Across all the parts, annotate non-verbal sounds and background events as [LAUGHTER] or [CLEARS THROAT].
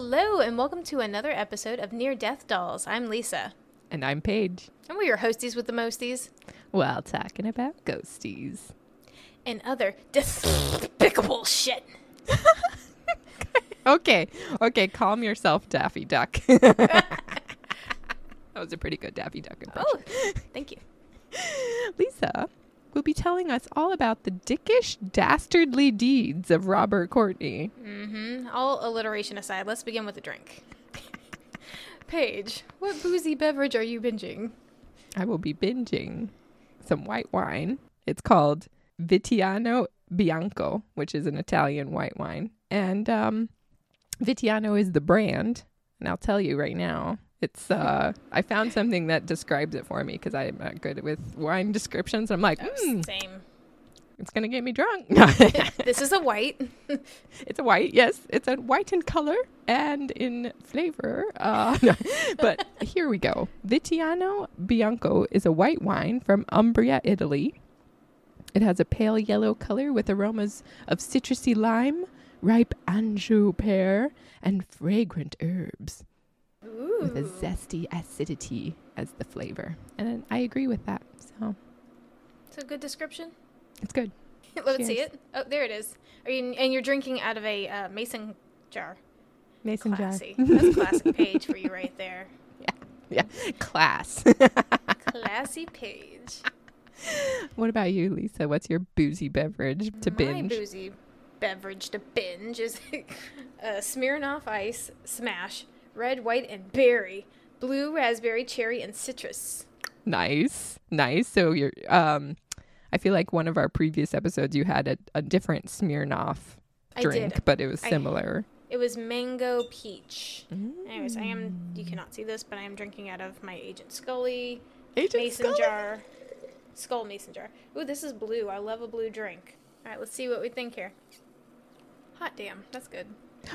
Hello, and welcome to another episode of Near Death Dolls. I'm Lisa, And I'm Paige. and we're your hosties with the mosties While talking about ghosties. and other despicable shit. [LAUGHS] Okay, okay, calm yourself, Daffy Duck. [LAUGHS] that was a pretty good Daffy Duck impression. Oh, thank you. [LAUGHS] Lisa will be telling us all about the dickish, dastardly deeds of Robert Courtney. Mm-hmm. All alliteration aside, let's begin with a drink. [LAUGHS] Paige, what boozy beverage are you binging? I will be binging some white wine. It's called Vitiano Bianco, which is an Italian white wine. And um, Vitiano is the brand. And I'll tell you right now, it's uh, I found something that describes it for me because I'm not good with wine descriptions. I'm like, "Hmm, Same. it's gonna get me drunk. [LAUGHS] [LAUGHS] This is a white. it's a white, yes, it's a white in color and in flavor. Uh, [LAUGHS] but here we go. Vitiano Bianco is a white wine from Umbria, Italy. It has a pale yellow color with aromas of citrusy lime, ripe Anjou pear, and fragrant herbs, with a Ooh. zesty acidity as the flavor. And I agree with that. So It's a good description. it's good. [LAUGHS] Let's see it. Oh, there it is. Are you, and you're drinking out of a uh, mason jar. Mason jar. Classy. That's a classic Paige for you right there. [LAUGHS] Yeah, Yeah. class. Classy Paige. what about you, Lisa? What's your boozy beverage to My binge? boozy beverage to binge is [LAUGHS] uh, Smirnoff Ice Smash, red, white, and berry, blue, raspberry, cherry, and citrus. Nice, nice. So you're, um, I feel like one of our previous episodes you had a, a different Smirnoff I drink, but it was I- similar. It was mango peach. Anyways, I am. Mm. You cannot see this, but I am drinking out of my Agent Scully Agent mason Scully? jar. Skull mason jar. Ooh, this is blue. I love a blue drink. All right, let's see what we think here. Hot damn, that's good.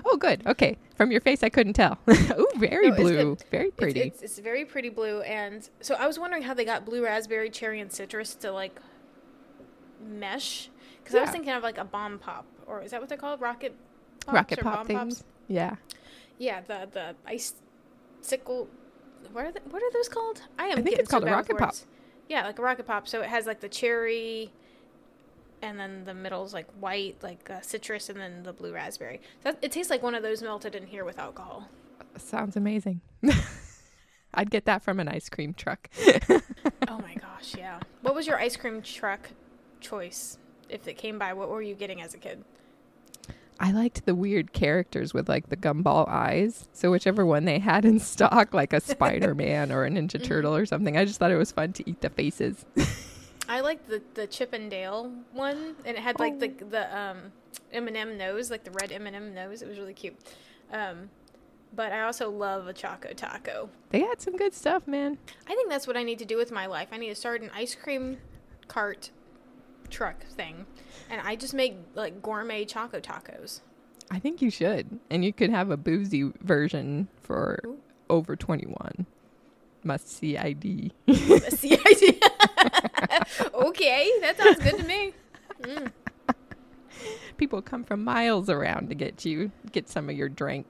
Oh, good. Okay, from your face I couldn't tell. [LAUGHS] Ooh, very No, blue, very pretty. It's, it's, very pretty blue, and so I was wondering how they got blue, raspberry, cherry, and citrus to like mesh. Because I was thinking of like a bomb pop, or is that what they're called? Rocket. Pops Rocket pop things. Pops? Yeah, Yeah, the the ice sickle. What are they, what are those called? I am. I think it's called a rocket pop. Yeah, like a rocket pop. So it has like the cherry, and then the middle's like white, like uh, citrus, and then the blue raspberry. That, it tastes like one of those melted in here with alcohol. sounds amazing. [LAUGHS] I'd get that from an ice cream truck. [LAUGHS] Oh my gosh, yeah. What was your ice cream truck choice? If it came by, what were you getting as a kid? I liked the weird characters with like the gumball eyes. So whichever one they had in stock, like a [LAUGHS] Spider Man or a Ninja Mm-hmm. Turtle or something, I just thought it was fun to eat the faces. I liked the the Chip and Dale one, and it had like the the um M&M nose, like the red M&M nose. It was really cute. Um, but I also love a Choco Taco. They had some good stuff, man. I think that's what I need to do with my life. I need to start an ice cream cart truck thing, and I just make like gourmet Choco Tacos. I think you should. And you could have a boozy version for Ooh. over 21. Must see ID. That's the idea. [LAUGHS] okay, that sounds good to me. Mm. People come from miles around to get you, get some of your drink.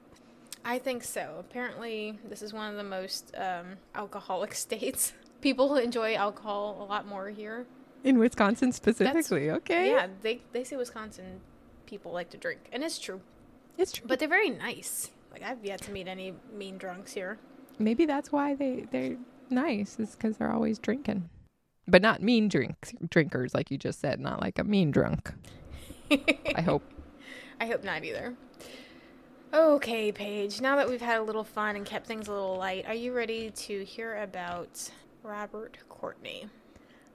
I think so. Apparently, this is one of the most um, alcoholic [LAUGHS] states. People enjoy alcohol a lot more here. In Wisconsin specifically, okay? Yeah, they they say Wisconsin people like to drink, and it's true. It's true. But they're very nice. Like I've yet to meet any mean drunks here. Maybe that's why they, they're nice, is because they're always drinking. But not mean drinks, drinkers, like you just said, not like a mean drunk. I [LAUGHS] hope. I hope not either. Okay, Paige. Now that we've had a little fun and kept things a little light, are you ready to hear about Robert Courtney?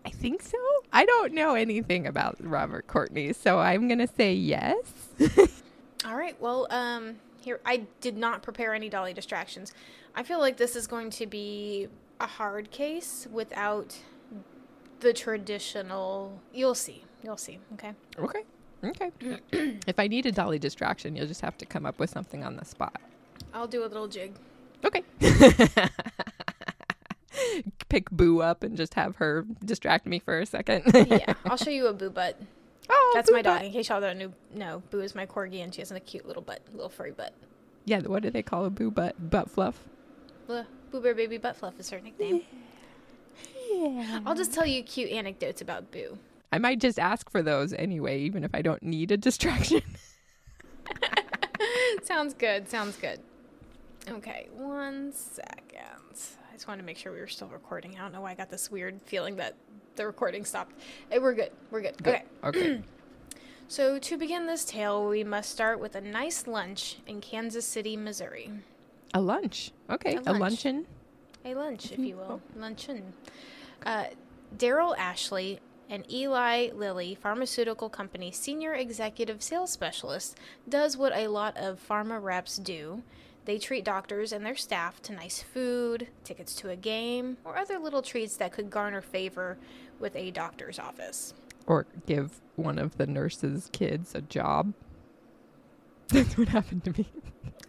I think so. I don't know anything about Robert Courtney, so I'm going to say yes. [LAUGHS] All right. Well, um, here I did not prepare any dolly distractions. I feel like this is going to be a hard case without the traditional. You'll see. You'll see. Okay. Okay. Okay. if I need a dolly distraction, you'll just have to come up with something on the spot. I'll do a little jig. Okay. [LAUGHS] Pick Boo up and just have her distract me for a second. yeah, [LAUGHS] I'll show you a boo butt. Oh, That's my dog. butt. In case y'all don't know, no, Boo is my corgi, and she has a cute little butt, little furry butt. Yeah, what do they call a boo butt butt fluff? Blah. Boo Bear Baby Butt Fluff is her nickname. Yeah. I'll just tell you cute anecdotes about Boo. I might just ask for those anyway, even if I don't need a distraction. [LAUGHS] [LAUGHS] sounds good. Sounds good. Okay, one second. I just wanted to make sure we were still recording. I don't know why I got this weird feeling that the recording stopped. Hey, we're good. We're good. Okay. Okay. [CLEARS THROAT] So, to begin this tale, we must start with a nice lunch in Kansas City, Missouri. a lunch. Okay. A A, luncheon. A lunch, if Mhm. you will. Luncheon. Uh, Daryl Ashley, an Eli Lilly Pharmaceutical Company senior executive sales specialist, does what a lot of pharma reps do. They treat doctors and their staff to nice food, tickets to a game, or other little treats that could garner favor with a doctor's office. Or give one of the nurses' kids a job. [LAUGHS] That's what happened to me.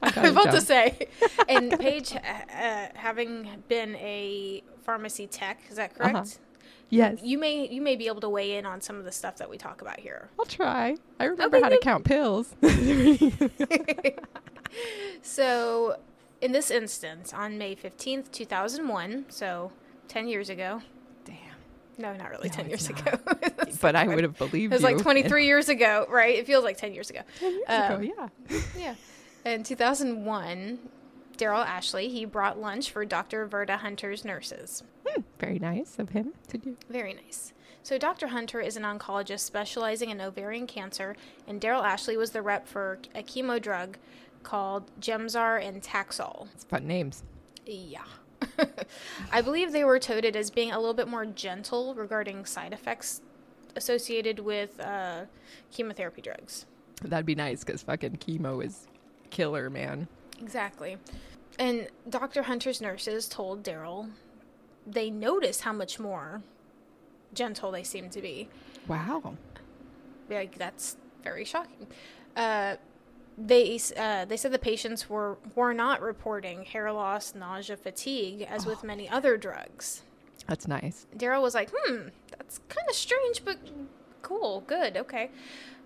I I'm about to say, and Paige, uh, uh, having been a pharmacy tech, is that correct? Uh-huh. Yes. You may you may be able to weigh in on some of the stuff that we talk about here. I'll try. I remember Okay, how to count pills. [LAUGHS] [LAUGHS] So, in this instance, on May 15th, 2001, so 10 years ago. Damn. No, not really No, 10 years [LAUGHS] it's ago. But I would have believed It was you. like 23 years ago, right? It feels like 10 years ago. 10 years Uh, ago, yeah. Yeah. In 2001, Daryl Ashley, he brought lunch for Dr. Verda Hunter's nurses. Hmm, very nice of him to do. Very nice. So, Dr. Hunter is an oncologist specializing in ovarian cancer, and Daryl Ashley was the rep for a chemo drug called Gemzar and Taxol. It's fun names. Yeah. [LAUGHS] I believe they were touted as being a little bit more gentle regarding side effects associated with uh, chemotherapy drugs. That'd be nice because fucking chemo is killer, man. Exactly. And Dr. Hunter's nurses told Daryl they noticed how much more gentle they seemed to be. Wow. Like that's very shocking. Uh, they uh, they said the patients were were not reporting hair loss, nausea, fatigue as with many other drugs. That's nice. Daryl was like, "Hmm, that's kind of strange, but cool, good, okay."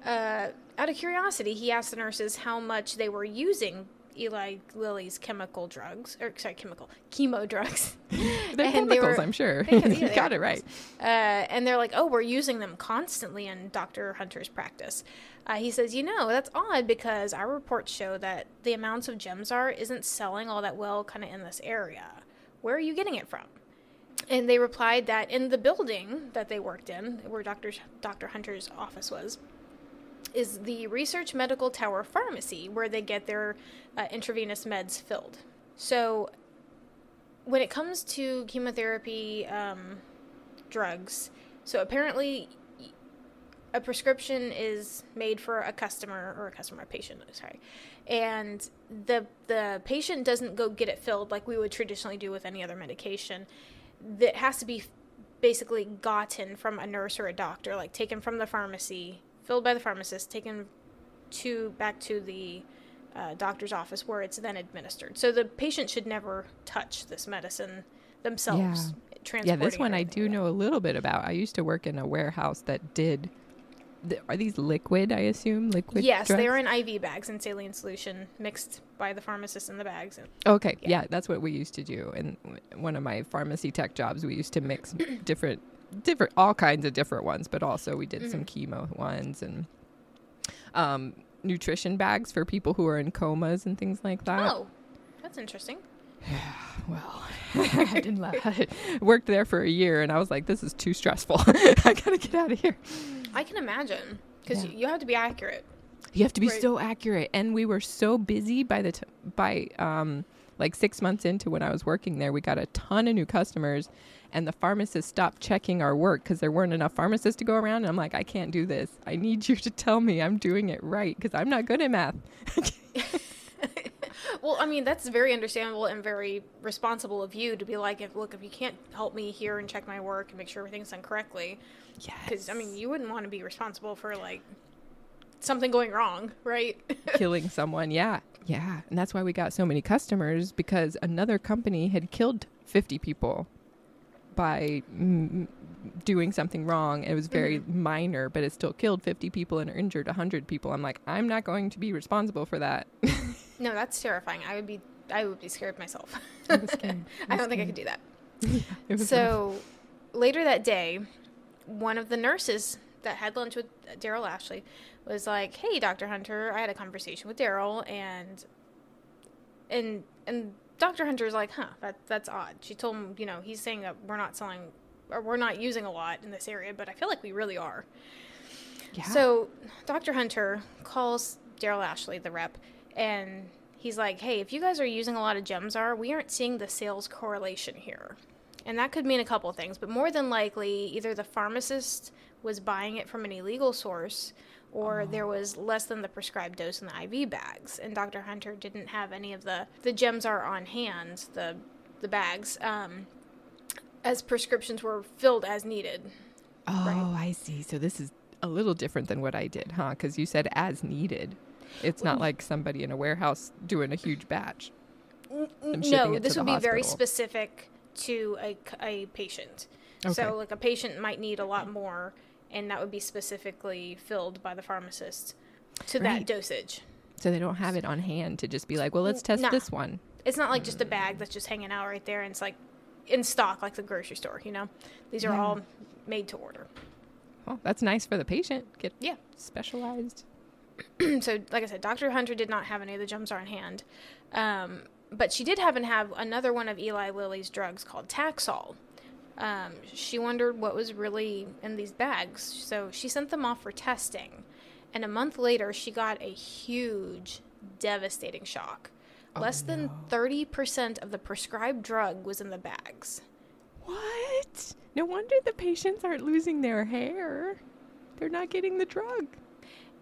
Uh, out of curiosity, he asked the nurses how much they were using Eli Lilly's chemical drugs, or sorry, chemical chemo drugs. [LAUGHS] They're And they chemicals, were- I'm sure. [LAUGHS] they [LAUGHS] you got it right. Uh, and they're like, oh, we're using them constantly in Dr. Hunter's practice. Uh, he says, you know, that's odd because our reports show that the amounts of Gemzar isn't selling all that well kind of in this area. Where are you getting it from? And they replied that in the building that they worked in, where Dr. Dr. Hunter's office was, is the Research Medical Tower Pharmacy, where they get their uh, intravenous meds filled. So, when it comes to chemotherapy um, drugs, so apparently a prescription is made for a customer or a customer a patient sorry and the the patient doesn't go get it filled like we would traditionally do with any other medication that has to be basically gotten from a nurse or a doctor like taken from the pharmacy filled by the pharmacist taken to back to the uh, doctor's office where it's then administered so the patient should never touch this medicine themselves Yeah, transporting this one I do know a little bit about. I used to work in a warehouse that did. th- Are these liquid? I assume liquid. yes, they drugs? are in IV bags in saline solution mixed by the pharmacist in the bags. And Okay, Yeah. yeah. that's what we used to do. And one of my pharmacy tech jobs, we used to mix [CLEARS THROAT] different, different, all kinds of different ones, but also we did some Mm-hmm. chemo ones and um, nutrition bags for people who are in comas and things like that. oh, that's interesting. Yeah, [SIGHS] well, [LAUGHS] [LAUGHS] I didn't laugh. I worked there for a year, and I was like, "This is too stressful. [LAUGHS] I gotta get out of here." I can imagine because Yeah. you, you have to be accurate. You have to be Right. so accurate, and we were so busy by the t- by um like six months into when I was working there, we got a ton of new customers, and the pharmacists stopped checking our work because there weren't enough pharmacists to go around. And I'm like, I can't do this. I need you to tell me I'm doing it right because I'm not good at math. [LAUGHS] Well, I mean that's very understandable and very responsible of you to be like, if look, if you can't help me here and check my work and make sure everything's done correctly, Yes. because I mean you wouldn't want to be responsible for like something going wrong, right? [LAUGHS] killing someone. Yeah. Yeah. And that's why we got so many customers because another company had killed 50 people by mm, doing something wrong. It was very minor, but it still killed 50 people and injured 100 people. I'm like, I'm not going to be responsible for that. [LAUGHS] No, that's terrifying. I would be I would be scared myself. It was scary. I don't think I could do that. [LAUGHS] It was rough. So later that day, one of the nurses that had lunch with Daryl Ashley was like, "Hey, Dr. Hunter, I had a conversation with Daryl, and and and Dr. Hunter's like, huh, that that's odd." She told him, you know, he's saying that we're not selling or we're not using a lot in this area, but I feel like we really are. yeah. So Dr. Hunter calls Daryl Ashley, the rep, and he's like, hey, if you guys are using a lot of Gemzar, we aren't seeing the sales correlation here. And that could mean a couple of things, but more than likely, either the pharmacist was buying it from an illegal source or there was less than the prescribed dose in the IV bags. And Dr. Hunter didn't have any of the, the Gemzar on hand, the, the bags, um, as prescriptions were filled as needed. Oh, I see. So this is a little different than what I did, huh? Because you said as needed. It's not like somebody in a warehouse doing a huge batch. N- no, this would be very specific to a, a patient. Okay. So, like a patient might need a lot more, and that would be specifically filled by the pharmacist to Right. that dosage. So they don't have it on hand to just be like, well, let's test Nah. this one. It's not like just a bag that's just hanging out right there and it's like in stock, like the grocery store, you know? These are Yeah. all made to order. Well, that's nice for the patient. Get Yeah. specialized. [CLEARS THROAT] so, like I said, Dr. Hunter did not have any of the Gemzar on hand. Um, but she did happen to have another one of Eli Lilly's drugs called Taxol. Um, she wondered what was really in these bags. So she sent them off for testing. And a month later, she got a huge, devastating shock. Less than 30% of the prescribed drug was in the bags. What? No wonder the patients aren't losing their hair. They're not getting the drug.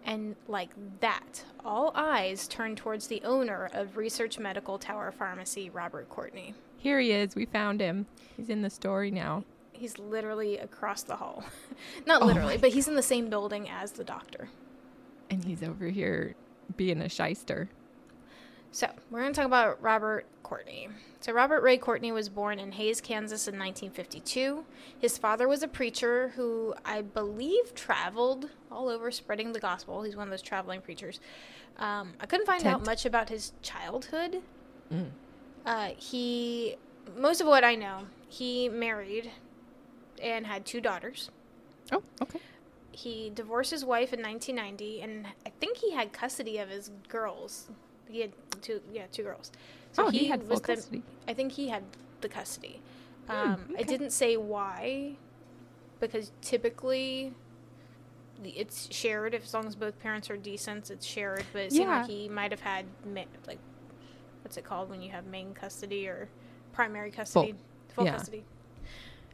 And like that, all eyes turned towards the owner of Research Medical Tower Pharmacy, Robert Courtney. Here he is. We found him. He's in the story now. He's literally across the hall. [LAUGHS] Not Oh literally, my but he's in the same building as the doctor. And he's over here being a shyster. So, we're going to talk about Robert Courtney. So, Robert Ray Courtney was born in Hays, Kansas in 1952. His father was a preacher who I believe traveled all over spreading the gospel. He's one of those traveling preachers. Um, I couldn't find out much about his childhood. Mm. Uh, he, most of what I know, he married and had two daughters. Oh, okay. He divorced his wife in 1990, and I think he had custody of his girls. He had two, yeah, two girls. oh, he, had full was the- custody. I think he had the custody. Hmm, Um, okay. It didn't say why, because typically it's shared. If as long as both parents are decent, it's shared. But it seemed like he might have had like what's it called when you have main custody or primary custody, full, Yeah. custody.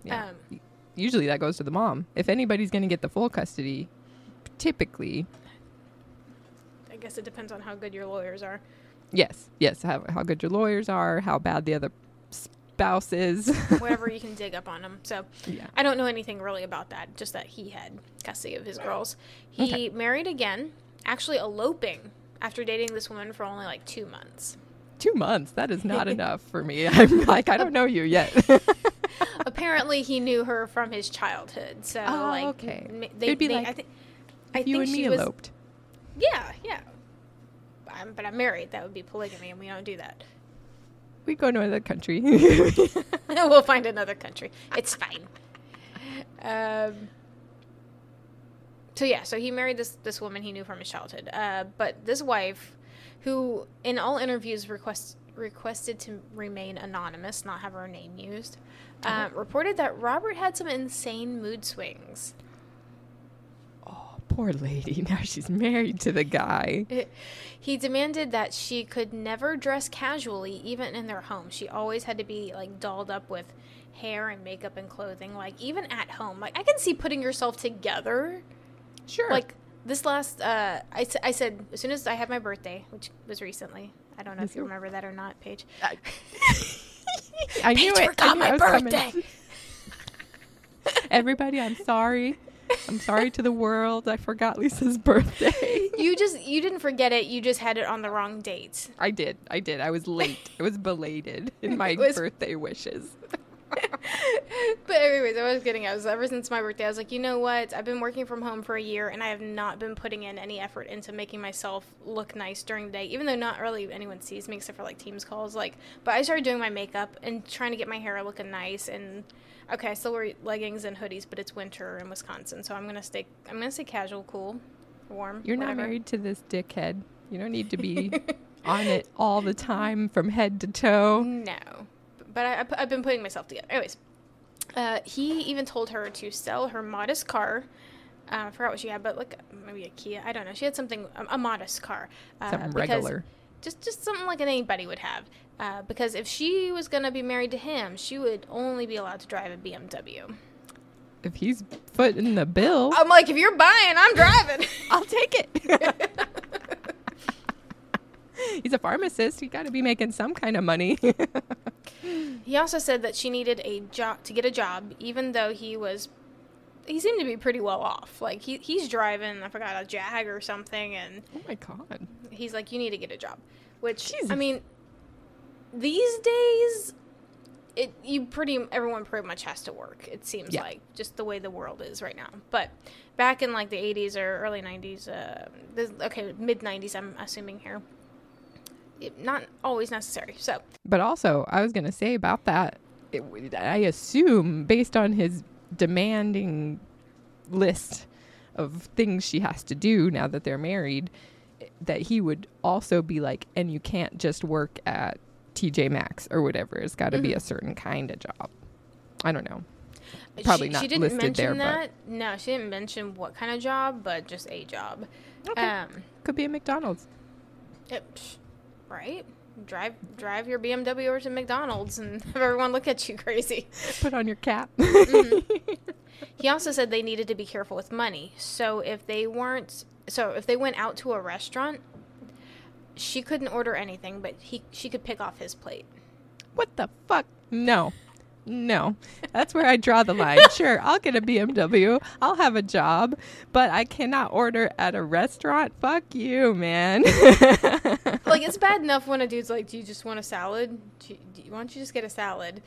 Yeah. Um, Usually that goes to the mom. If anybody's going to get the full custody, typically, I guess it depends on how good your lawyers are. yes, yes, how, how good your lawyers are, how bad the other spouse is. [LAUGHS] Whatever you can dig up on them. So yeah. I don't know anything really about that, just that he had custody of his girls. He Okay. married again, actually eloping after dating this woman for only like two months. Two months. That is not [LAUGHS] enough for me. [LAUGHS] I'm like, I don't know you yet. [LAUGHS] Apparently, he knew her from his childhood. So, Oh, like, okay. They, It'd be they- like I think, I you think and she me was, eloped. Yeah, yeah. Um, but I'm married. That would be polygamy, and we don't do that. We go to another country. we'll find another country. It's fine. Um. So yeah, so he married this this woman he knew from his childhood. Uh, but this wife, who in all interviews request requested to remain anonymous, not have her name used, uh, reported that Robert had some insane mood swings. oh, poor lady. [LAUGHS] Now she's married to the guy. He demanded that she could never dress casually, even in their home. She always had to be like dolled up with hair and makeup and clothing, like even at home. Like I can see putting yourself together. Sure. Like this last, uh, I, s- I said as soon as I had my birthday, which was recently. I don't know if you Mhm. remember that or not, Paige. I [LAUGHS] knew Paige it. I forgot knew my it birthday. Everybody, I'm sorry. I'm sorry to the world. I forgot Lisa's birthday. [LAUGHS] you just you didn't forget it. You just had it on the wrong date. I did. I did. I was late. I was belated in [LAUGHS] my was- birthday wishes. [LAUGHS] but anyways, I was getting. I was ever since my birthday. I was like, you know what? I've been working from home for a year, and I have not been putting in any effort into making myself look nice during the day. Even though not really anyone sees me except for like Teams calls. Like, but I started doing my makeup and trying to get my hair looking nice. And okay, I still wear leggings and hoodies, but it's winter in Wisconsin, so I'm gonna stay. I'm gonna stay casual, cool, warm. You're whatever. not married to this dickhead. You don't need to be [LAUGHS] on it all the time from head to toe. No, but I, I, have been putting myself together. Anyways, uh, he even told her to sell her modest car. Uh, I forgot what she had, but like maybe a Kia. I don't know. She had something a, a modest car. Uh, Something regular. Just just something like anybody would have. Uh, because if she was gonna be married to him, she would only be allowed to drive a BMW. If he's footing the bill, I'm like, if you're buying, I'm driving. I'll take it. [LAUGHS] [LAUGHS] [LAUGHS] he's a pharmacist. He got to be making some kind of money. [LAUGHS] He also said that she needed a job to get a job, even though he was. He seemed to be pretty well off. Like he he's driving, I forgot a Jag or something, and oh my god. he's like, "You need to get a job," which I mean, these days, it you pretty everyone pretty much has to work. It seems Yeah. like just the way the world is right now. But back in like the '80s or early '90s, uh, this, okay, mid '90s, I'm assuming here, not always necessary. So But also, I was going to say about that, it, I assume based on his demanding list of things she has to do now that they're married, that he would also be like, and you can't just work at TJ Maxx or whatever. It's got to be Mhm. a certain kind of job. I don't know. Probably she, not she didn't listed mention there, but- that. No, she didn't mention what kind of job, but just a job. Um, Could be a McDonald's. it, psh, right? Drive drive your BMW over to McDonald's and [LAUGHS] have everyone look at you crazy. [LAUGHS] Put on your cap. [LAUGHS] Mm-hmm. He also said they needed to be careful with money. So if they weren't, so if they went out to a restaurant, she couldn't order anything, but he she could pick off his plate. what the fuck? No. No. That's where I draw the line. Sure, I'll get a BMW. I'll have a job, but I cannot order at a restaurant. Fuck you, man. Like it's bad enough when a dude's like, "Do you just want a salad? Do you, do you- why don't you just get a salad?"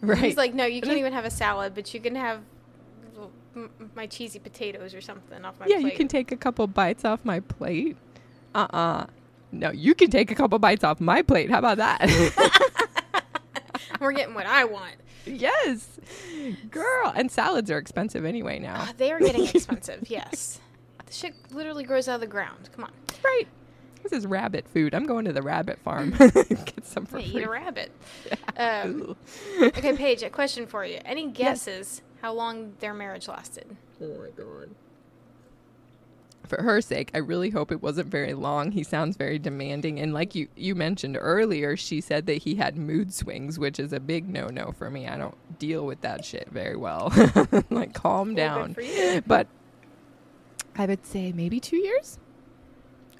right. He's like, "No, you can't even have a salad, but you can have my cheesy potatoes or something off my yeah, plate." Yeah, you can take a couple bites off my plate. Uh-uh. No, you can take a couple bites off my plate. How about that? [LAUGHS] We're getting what I want. yes. Girl, and salads are expensive anyway now. Uh, they are getting [LAUGHS] expensive. yes, the shit literally grows out of the ground. Come on, right. This is rabbit food. I'm going to the rabbit farm. [LAUGHS] [LAUGHS] Get some for Hey, free. eat a rabbit. [LAUGHS] Um, okay, Paige, a question for you. Any guesses how long their marriage lasted? Oh my god. For her sake, I really hope it wasn't very long. He sounds very demanding, and like you you mentioned earlier, she said that he had mood swings, which is a big no no for me. I don't deal with that shit very well. like, calm down. good for you. But I would say maybe two years.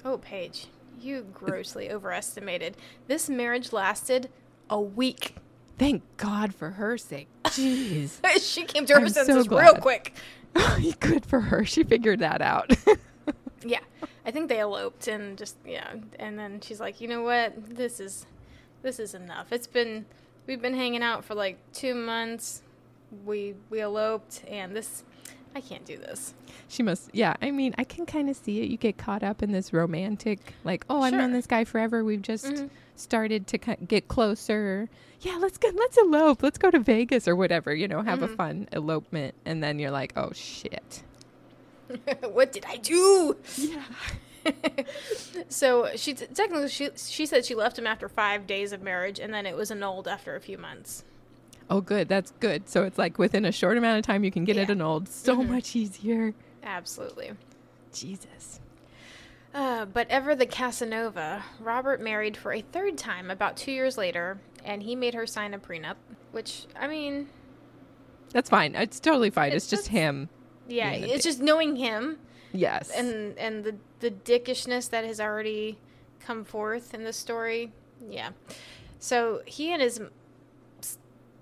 Oh, Paige, you grossly overestimated. This marriage lasted a week. Thank God for her sake. Jeez. [LAUGHS] she came to her I'm so senses real quick. [LAUGHS] Good for her. She figured that out. [LAUGHS] Yeah, I think they eloped and just yeah, and then she's like, you know what, this is this is enough. It's been we've been hanging out for like two months. We we eloped, and this I can't do this. She must, yeah. I mean, I can kind of see it. You get caught up in this romantic, like, oh, I've known this guy forever. We've just Mhm. started to get closer. Yeah, let's go. Let's elope. Let's go to Vegas or whatever. You know, have a Mhm. fun elopement, and then you're like, oh shit. [LAUGHS] what did I do? Yeah. [LAUGHS] so she t- technically she she said she left him after five days of marriage, and then it was annulled after a few months. Oh, good. That's good. So it's like within a short amount of time, you can get it Yeah. annulled. So Mhm. much easier. Absolutely. Jesus. Uh, but ever the Casanova, Robert married for a third time about two years later, and he made her sign a prenup. Which I mean, That's fine. It's totally fine. It's, It's just just- him. yeah, it's dick. just knowing him Yes. and and the the dickishness that has already come forth in the story. Yeah. So he and his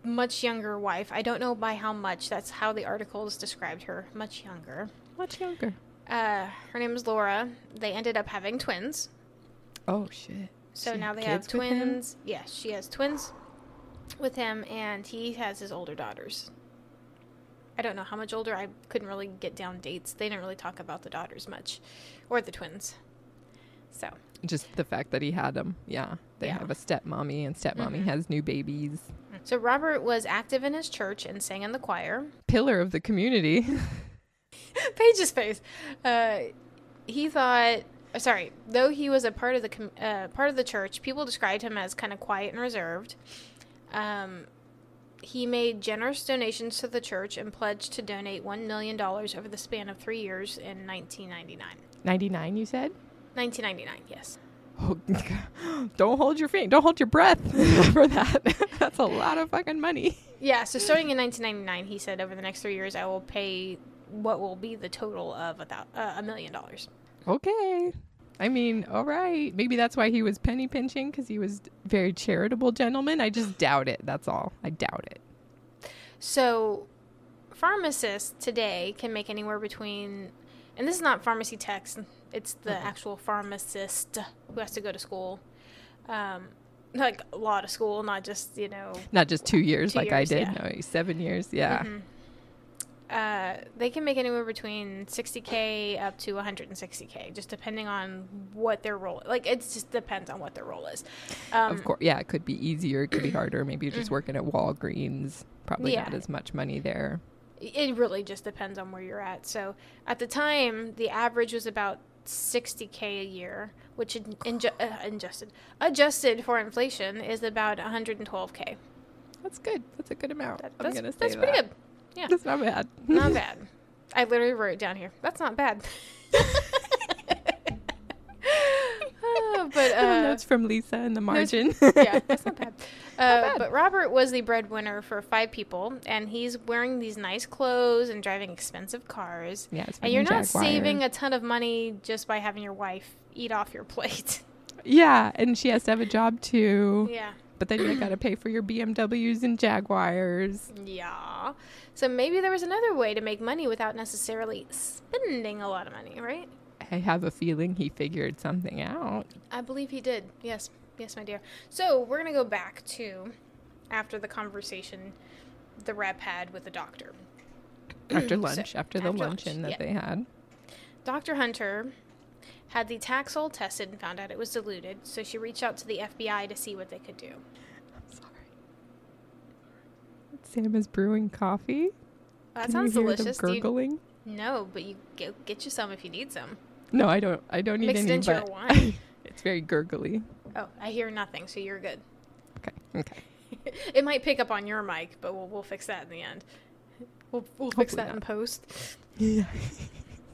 much younger wife, I don't know by how much. That's how the articles described her, much younger. much younger. Uh, her name is Laura. They ended up having twins. Oh shit. So She now they have kids with him? twins. Yes, she has twins with him, and he has his older daughters. I don't know how much older. I couldn't really get down dates. They didn't really talk about the daughters much, or the twins. So Just the fact that he had them. Yeah. They Yeah. have a stepmommy, and stepmommy Mhm. has new babies. So Robert was active in his church and sang in the choir. Pillar of the community. [LAUGHS] Paige's face. Uh, he thought. uh, Sorry, though he was a part of the com- uh, part of the church, people described him as kind of quiet and reserved. Um, he made generous donations to the church and pledged to donate one million dollars over the span of three years in 1999. 99, you said? 1999, yes. Oh, [LAUGHS] don't hold your feet. Don't hold your breath [LAUGHS] for that. [LAUGHS] That's a lot of fucking money. Yeah, so starting in 1999, he said over the next three years, I will pay what will be the total of a thou- uh, a million dollars. Okay. I mean, all right. Maybe that's why he was penny pinching because he was very charitable gentleman. I just doubt it. That's all. I doubt it. So, pharmacists today can make anywhere between, and this is not pharmacy techs, it's the Mhm. actual pharmacist who has to go to school, um, like a lot of school, not just you know. Not just two years Two like I did. yeah. No, seven years. Yeah. Mhm. Uh, they can make anywhere between 60k up to 160k, just depending on what their role. Like it just depends on what their role is. Um, of course. Yeah, it could be easier. It could be harder. Maybe you're just working at Walgreens. Probably Yeah. not as much money there. it really just depends on where you're at. So at the time, the average was about 60k a year, which in, inju- uh, adjusted adjusted for inflation is about 112k. That's good. That's a good amount. That, I'm that's gonna say that's pretty that. good. Yeah, That's not bad. not [LAUGHS] bad. I literally wrote it down here. That's not bad. [LAUGHS] But uh, Notes from Lisa in the margin. [LAUGHS] yeah, that's not bad. [LAUGHS] Uh, bad. But Robert was the breadwinner for five people, and he's wearing these nice clothes and driving expensive cars. yeah, it's And you're not Jaguar. saving a ton of money just by having your wife eat off your plate. [LAUGHS] Yeah, and she has to have a job too. yeah. But then you [CLEARS THROAT] got to pay for your BMWs and Jaguars. Yeah. So maybe there was another way to make money without necessarily spending a lot of money, right? I have a feeling he figured something out. I believe he did. Yes. Yes, my dear. So we're going to go back to after the conversation the rep had with the doctor. After [CLEARS THROAT] So, lunch, after the after lunch, luncheon that yeah. they had. Dr. Hunter had the Taxol tested and found out it was diluted, so she reached out to the FBI to see what they could do. I'm sorry. Sam is brewing coffee. That Can sounds delicious. Do you- gurgling. no, but you get, get you some if you need some. [LAUGHS] No, I don't. I don't need Mixed any. into your wine. [LAUGHS] it's very gurgly. Oh, I hear nothing, so you're good. Okay. Okay. [LAUGHS] it might pick up on your mic, but we'll, we'll fix that in the end. We'll, we'll fix Hopefully that in post. Yeah.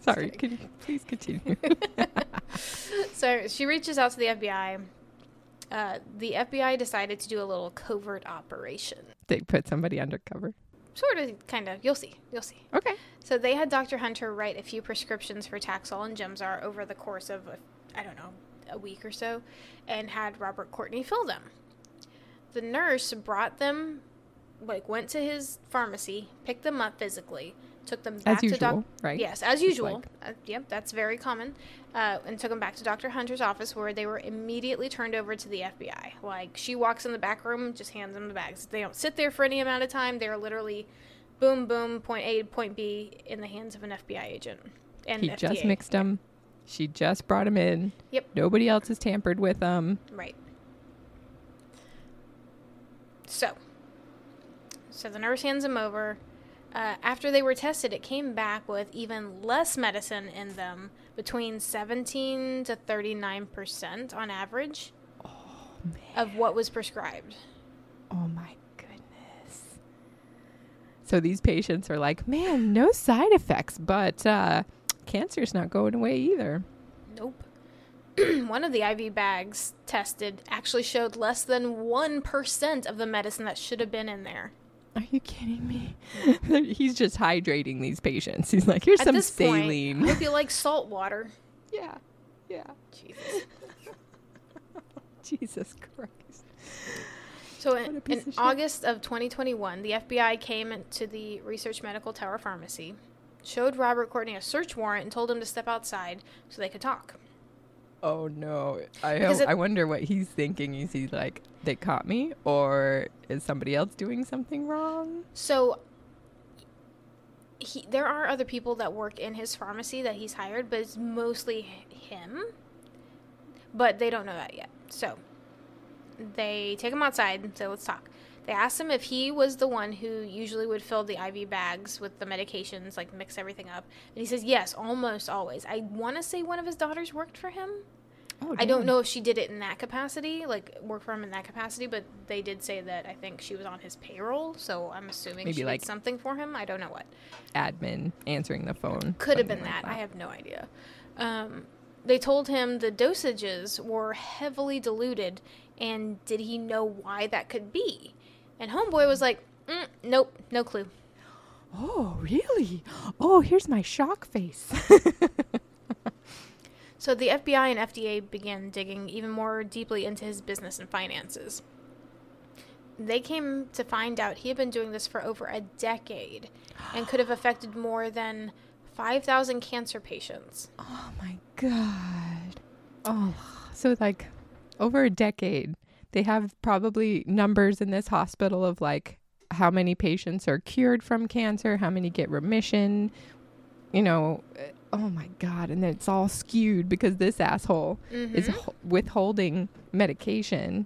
sorry. Can you please continue? so she reaches out to the FBI. Uh, the FBI decided to do a little covert operation. they put somebody undercover. Sort of, kind of. You'll see. You'll see. Okay. So they had Dr. Hunter write a few prescriptions for Taxol and Gemzar over the course of, uh, I don't know, a week or so, and had Robert Courtney fill them. The nurse brought them, like, went to his pharmacy, picked them up physically, took them back As to usual, Doc. right? Yes, as Just usual. like- Uh, yep, that's very common. Uh, and took them back to Dr. Hunter's office where they were immediately turned over to the FBI. Like, she walks in the back room, just hands them the bags. They don't sit there for any amount of time. They're literally boom, boom, point A, point B in the hands of an FBI agent. And he FDA. just mixed them. She just brought them in. Yep. Nobody else has tampered with them. Right. So, so the nurse hands them over. Uh, after they were tested, it came back with even less medicine in them, between 17 to 39 percent on average of what was prescribed. Oh my goodness. So these patients are like, man, no side effects, but uh, cancer's not going away either. Nope. [CLEARS THROAT] One of the IV bags tested actually showed less than 1% of the medicine that should have been in there. Are you kidding me? [LAUGHS] He's just hydrating these patients. He's like, here's At some saline. point, I hope you like salt water. yeah. Yeah. Jesus. [LAUGHS] Jesus Christ. So in, in of. August of 2021, the FBI came to the Research Medical Tower Pharmacy, showed Robert Courtney a search warrant, and told him to step outside so they could talk. Oh no. I it- I wonder what he's thinking. Is he like, they caught me? Or is somebody else doing something wrong? So he there are other people that work in his pharmacy that he's hired, but it's mostly him. But they don't know that yet. So they take him outside and say, "Let's talk." They asked him if he was the one who usually would fill the IV bags with the medications, like mix everything up. And he says, "Yes, almost always." I want to say one of his daughters worked for him. Oh, I don't know if she did it in that capacity, like work for him in that capacity, but they did say that I think she was on his payroll, so I'm assuming Maybe she like- did something for him. I don't know what. Admin answering the phone. Could have been like that. I have no idea. Um, they told him the dosages were heavily diluted, and did he know why that could be? And Homeboy was like, mm, "Nope, no clue." Oh, really? Oh, here's my shock face. [LAUGHS] So the FBI and FDA began digging even more deeply into his business and finances. They came to find out he had been doing this for over a decade and could have affected more than 5,000 cancer patients. oh my god. Oh, so like over a decade, they have probably numbers in this hospital of like how many patients are cured from cancer, how many get remission. You know, uh, oh my god, and then it's all skewed because this asshole is Mhm. ho- withholding medication.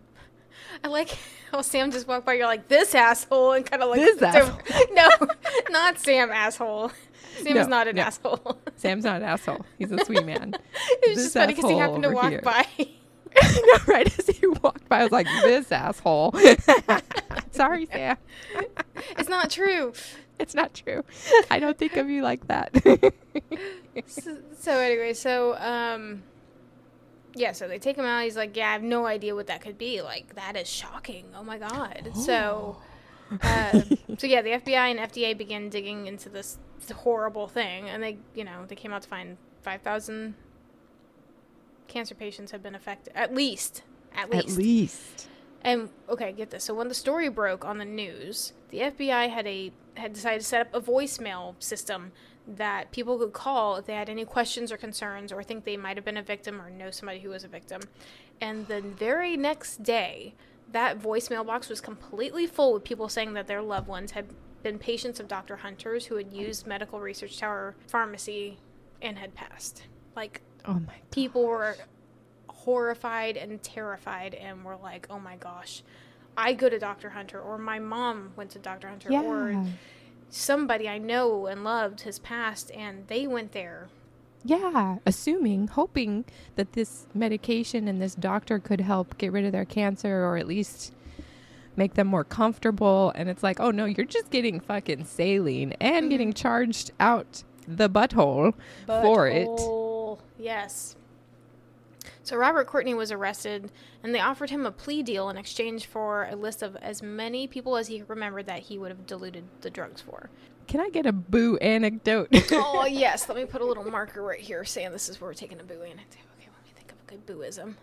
I like how Sam just walked by. You're like, this asshole, and kind of like, This asshole. [LAUGHS] no, not Sam, asshole. Sam is not an no. asshole. Sam's not an asshole. He's a sweet man. [LAUGHS] it was This just funny because he happened to walk here. by. [LAUGHS] Know, right as he walked by, I was like, "This asshole." [LAUGHS] Sorry, Sam. it's not true. It's not true. I don't think of you like that. [LAUGHS] so, so anyway, so um, yeah, so they take him out. He's like, yeah, I have no idea what that could be. Like that is shocking. Oh my god. [GASPS] So, uh, so yeah, the FBI and FDA began digging into this horrible thing, and they, you know, they came out to find five thousand cancer patients have been affected, at least, at least. At least. And okay, get this. So when the story broke on the news, the FBI had a had decided to set up a voicemail system that people could call if they had any questions or concerns or think they might have been a victim or know somebody who was a victim. And the very next day, that voicemail box was completely full with people saying that their loved ones had been patients of Dr. Hunter's who had used Medical Research Tower Pharmacy and had passed. Like Oh my god. [LAUGHS] people were horrified and terrified and were like, "Oh my gosh, I go to Dr. Hunter or my mom went to Dr. Hunter Yeah. or somebody I know and loved has passed and they went there." Yeah, assuming, hoping that this medication and this doctor could help get rid of their cancer or at least make them more comfortable. And it's like, oh no, you're just getting fucking saline and Mhm. getting charged out the butthole for it. Yes. So Robert Courtney was arrested, and they offered him a plea deal in exchange for a list of as many people as he remembered that he would have diluted the drugs for. Can I get a boo anecdote? [LAUGHS] oh [LAUGHS] yes, let me put a little marker right here saying this is where we're taking a boo anecdote. Okay, let me think of a good booism.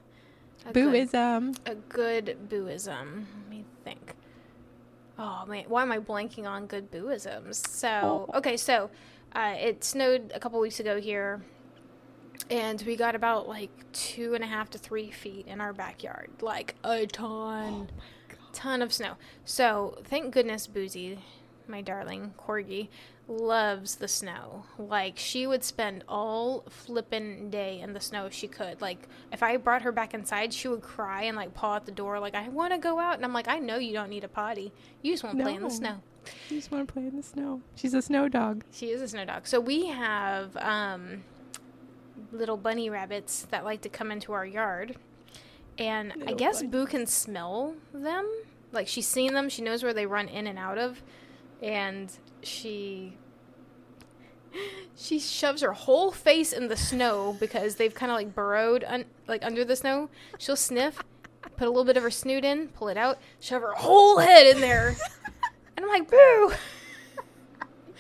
A good- Booism. a good booism. Let me think. Oh man, why am I blanking on good booisms? So okay, so uh, it snowed a couple weeks ago here, and we got about like two and a half to three feet in our backyard, like a ton, ton of snow. So thank goodness, Boozy, my darling corgi, loves the snow. Like she would spend all flippin' day in the snow if she could. Like if I brought her back inside, she would cry and like paw at the door, like I want to go out. And I'm like, I know you don't need a potty. You just want to play in the snow. You just want to play in the snow. She's a snow dog. She is a snow dog. So we have um, little bunny rabbits that like to come into our yard. And I guess bunnies. Boo can smell them. Like she's seen them. She knows where they run in and out of. And she [LAUGHS] she shoves her whole face in the snow because they've kind of like burrowed un- like under the snow. She'll sniff, put a little bit of her snoot in, pull it out, shove her whole head in there. [LAUGHS] And I'm like, Boo!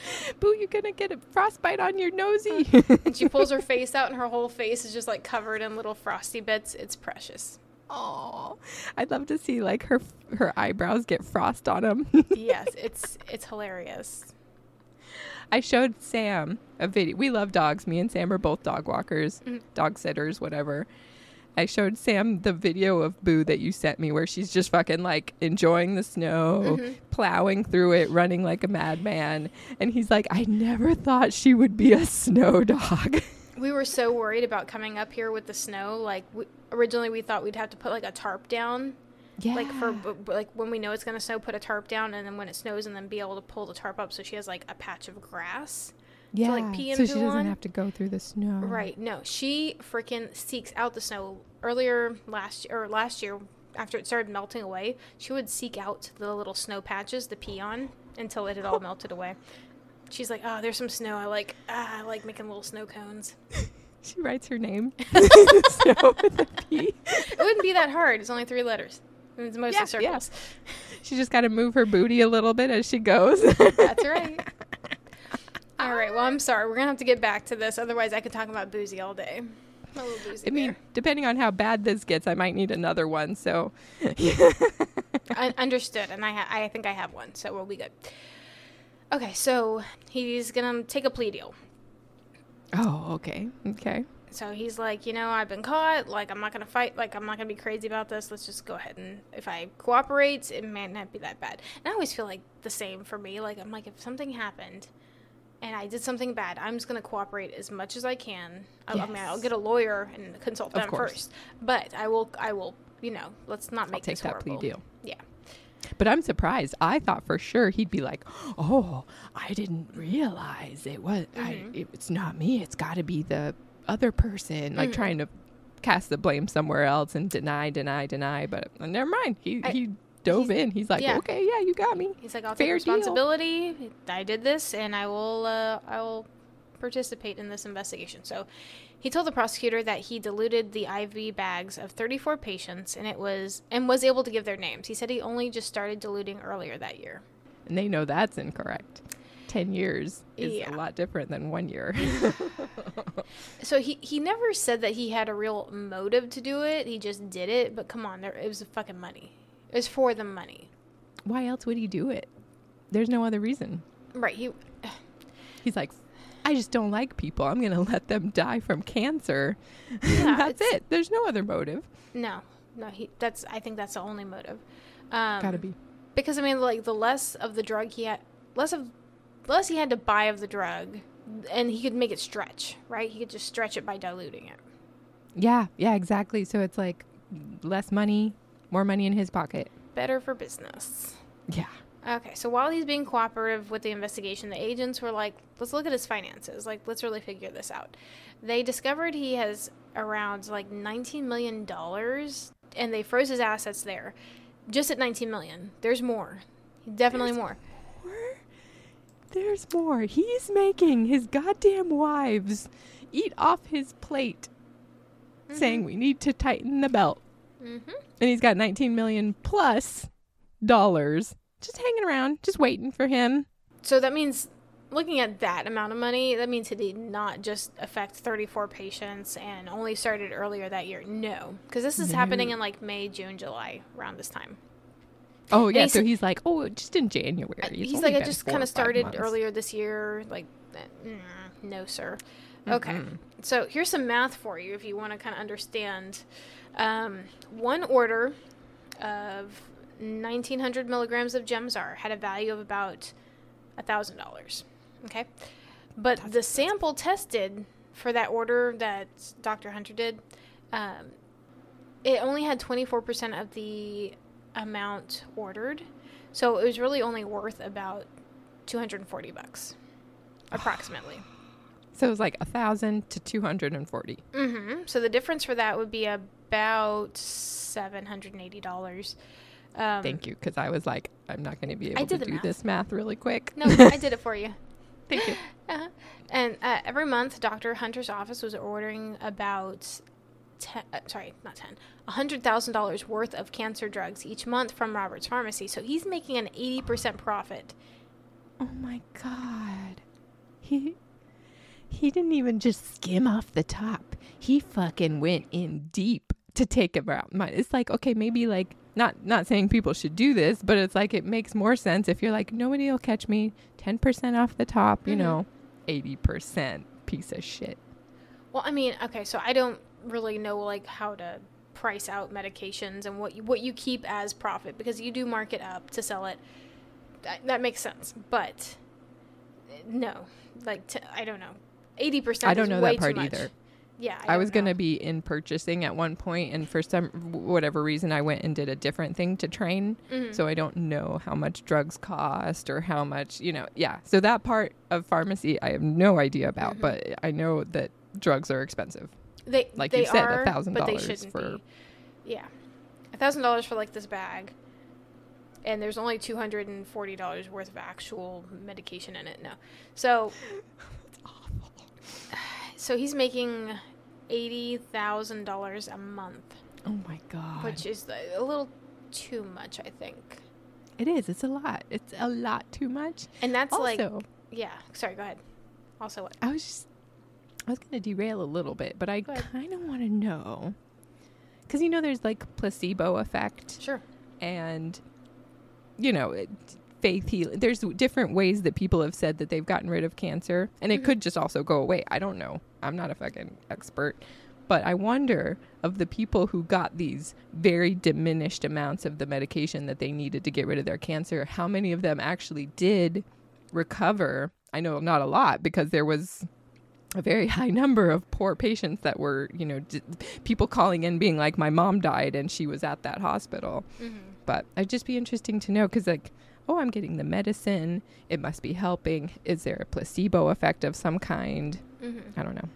[LAUGHS] Boo, you're gonna get a frostbite on your nosy. [LAUGHS] And she pulls her face out, and her whole face is just like covered in little frosty bits. It's precious. Oh, I'd love to see like her her eyebrows get frost on them. [LAUGHS] Yes, it's it's hilarious. I showed Sam a video. We love dogs. Me and Sam are both dog walkers, Mhm. dog sitters, whatever. I showed Sam the video of Boo that you sent me where she's just fucking like enjoying the snow, Mhm. plowing through it, running like a madman. And he's like, I never thought she would be a [LAUGHS] snow dog. We were so worried about coming up here with the snow. Like we, originally, we thought we'd have to put like a tarp down, yeah. like for like when we know it's gonna snow, put a tarp down, and then when it snows, and then be able to pull the tarp up so she has like a patch of grass. Yeah. like, pee so she doesn't on? have to go through the snow. Right? No, she freaking seeks out the snow. Earlier last or last year, after it started melting away, she would seek out the little snow patches to pee on until it had all melted away. She's like, "Oh, there's some snow. I like, ah, I like making little snow cones." [LAUGHS] She writes her name [LAUGHS] [LAUGHS] snow with a P. It wouldn't be that hard. It's only three letters. It's mostly Yeah, yeah. She just got to move her booty a little bit as she goes. That's right. All right. Well, I'm sorry. We're gonna have to get back to this. Otherwise, I could talk about boozy all day. My little boozy I mean, bear. depending on how bad this gets, I might need another one. So, [LAUGHS] Un- understood. And I, ha- I think I have one, so we'll be good. Okay, so he's gonna take a plea deal. oh, okay, okay. So he's like, you know, I've been caught. Like, I'm not gonna fight. Like, I'm not gonna be crazy about this. Let's just go ahead and if I cooperate, it may not be that bad. And I always feel like the same for me. Like, I'm like, if something happened and I did something bad, I'm just gonna cooperate as much as I can. I, I mean, I'll get a lawyer and consult them first. But I will, I will, you know, let's not I'll make take this that plea deal. Yeah. But I'm surprised. I thought for sure he'd be like, "Oh, I didn't realize it was. I, Mhm. it, it's not me. It's got to be the other person." Like Mhm. trying to cast the blame somewhere else and deny, deny, deny. But uh, never mind. He I- he dove he's- in. He's like, yeah. "Okay, yeah, you got me." He's like, I'll Fair take deal. responsibility. I did this, and I will, uh, I will participate in this investigation. So, he told the prosecutor that he diluted the IV bags of 34 patients, and it was and was able to give their names. He said he only just started diluting earlier that year. And they know that's incorrect. Ten years is Yeah. a lot different than one year. [LAUGHS] [LAUGHS] So he he never said that he had a real motive to do it. He just did it. But come on, there it was fucking money. Was for the money, Why else would he do it? There's no other reason. right? He He's like, I just don't like people. I'm going [LAUGHS] to let them die from cancer. [LAUGHS] Yeah, that's it. There's no other motive. no no he that's I think that's the only motive. Um, Gotta be. because I mean, like the less of the drug he had, less of, less he had to buy of the drug, and he could make it stretch, right? He could just stretch it by diluting it. Yeah, yeah, exactly. So it's like less money, more money in his pocket. Better for business. Yeah. Okay, so while he's being cooperative with the investigation, the agents were like, let's look at his finances. Like, let's really figure this out. They discovered he has around like $19 million, and they froze his assets there. Just at 19 million. There's more. Definitely There's more. More? There's more. He's making his goddamn wives eat off his plate, mm-hmm. saying we need to tighten the belt. Mm-hmm. And he's got 19 million plus dollars just hanging around, just waiting for him. So that means, looking at that amount of money, that means it did not just affect 34 patients and only started earlier that year. No, because this is happening in like May, June, July, around this time. Oh, yeah. he So he's like, oh, just in January. Uh, It's He's like, I just kind of started months." earlier this year. Like, uh, mm, no, sir. Okay. Mm-mm. So here's some math for you if you want to kind of understand. Um, one order of 1900 milligrams of Gemzar had a value of about $1,000. Okay. But That's the sample tested for that order that Dr. Hunter did, um, it only had 24% of the amount ordered. So it was really only worth about 240 bucks, [SIGHS] approximately. So it was like a thousand to two hundred and forty. Mm-hmm. So the difference for that would be about seven hundred and eighty dollars. Um, Thank you, because I was like, I'm not going to be able to do math. this math really quick. No, I did it for you. [LAUGHS] Thank you. [LAUGHS] Uh-huh. And uh, every month, Dr. Hunter's office was ordering about ten, uh, sorry, not ten, hundred thousand dollars worth of cancer drugs each month from Robert's Pharmacy. So he's making an eighty percent profit. Oh my god. He he didn't even just skim off the top. He fucking went in deep to take about my it's like okay, maybe like not not saying people should do this, but it's like it makes more sense if you're like nobody will catch me 10% off the top, you Mhm. know, 80% piece of shit. Well, I mean, okay, so I don't really know like how to price out medications and what you, what you keep as profit because you do mark it up to sell it. That, that makes sense, but no, like t- I don't know, eighty percent. I don't know that part either. Yeah, I, I was going to be in purchasing at one point, and for some whatever reason, I went and did a different thing to train. Mhm. So I don't know how much drugs cost or how much, you know, yeah. So that part of pharmacy, I have no idea about, Mhm. but I know that drugs are expensive. They like they you said, are, $1,000 but they shouldn't for- be. Yeah, a thousand dollars for like this bag, and there's only two hundred and forty dollars worth of actual medication in it. No, so. [LAUGHS] [SIGHS] so he's making eighty thousand dollars a month, Oh my god. which is a little too much, I think. it is. It's a lot. It's a lot too much. And that's also, like, yeah. Sorry, go ahead. Also, what? I was just, I was going to derail a little bit, but I kind of want to know. Because, you know, there's like placebo effect Sure. and, you know, it, faith healing. There's different ways that people have said that they've gotten rid of cancer, and it Mhm. could just also go away. I don't know. I'm not a fucking expert. But I wonder of the people who got these very diminished amounts of the medication that they needed to get rid of their cancer, how many of them actually did recover? I know not a lot because there was a very high [LAUGHS] number of poor patients that were, you know, d- people calling in being like, my mom died and she was at that hospital. Mm-hmm. But it'd just be interesting to know because, like, oh, I'm getting the medicine. It must be helping. Is there a placebo effect of some kind? Mm-hmm. I don't know.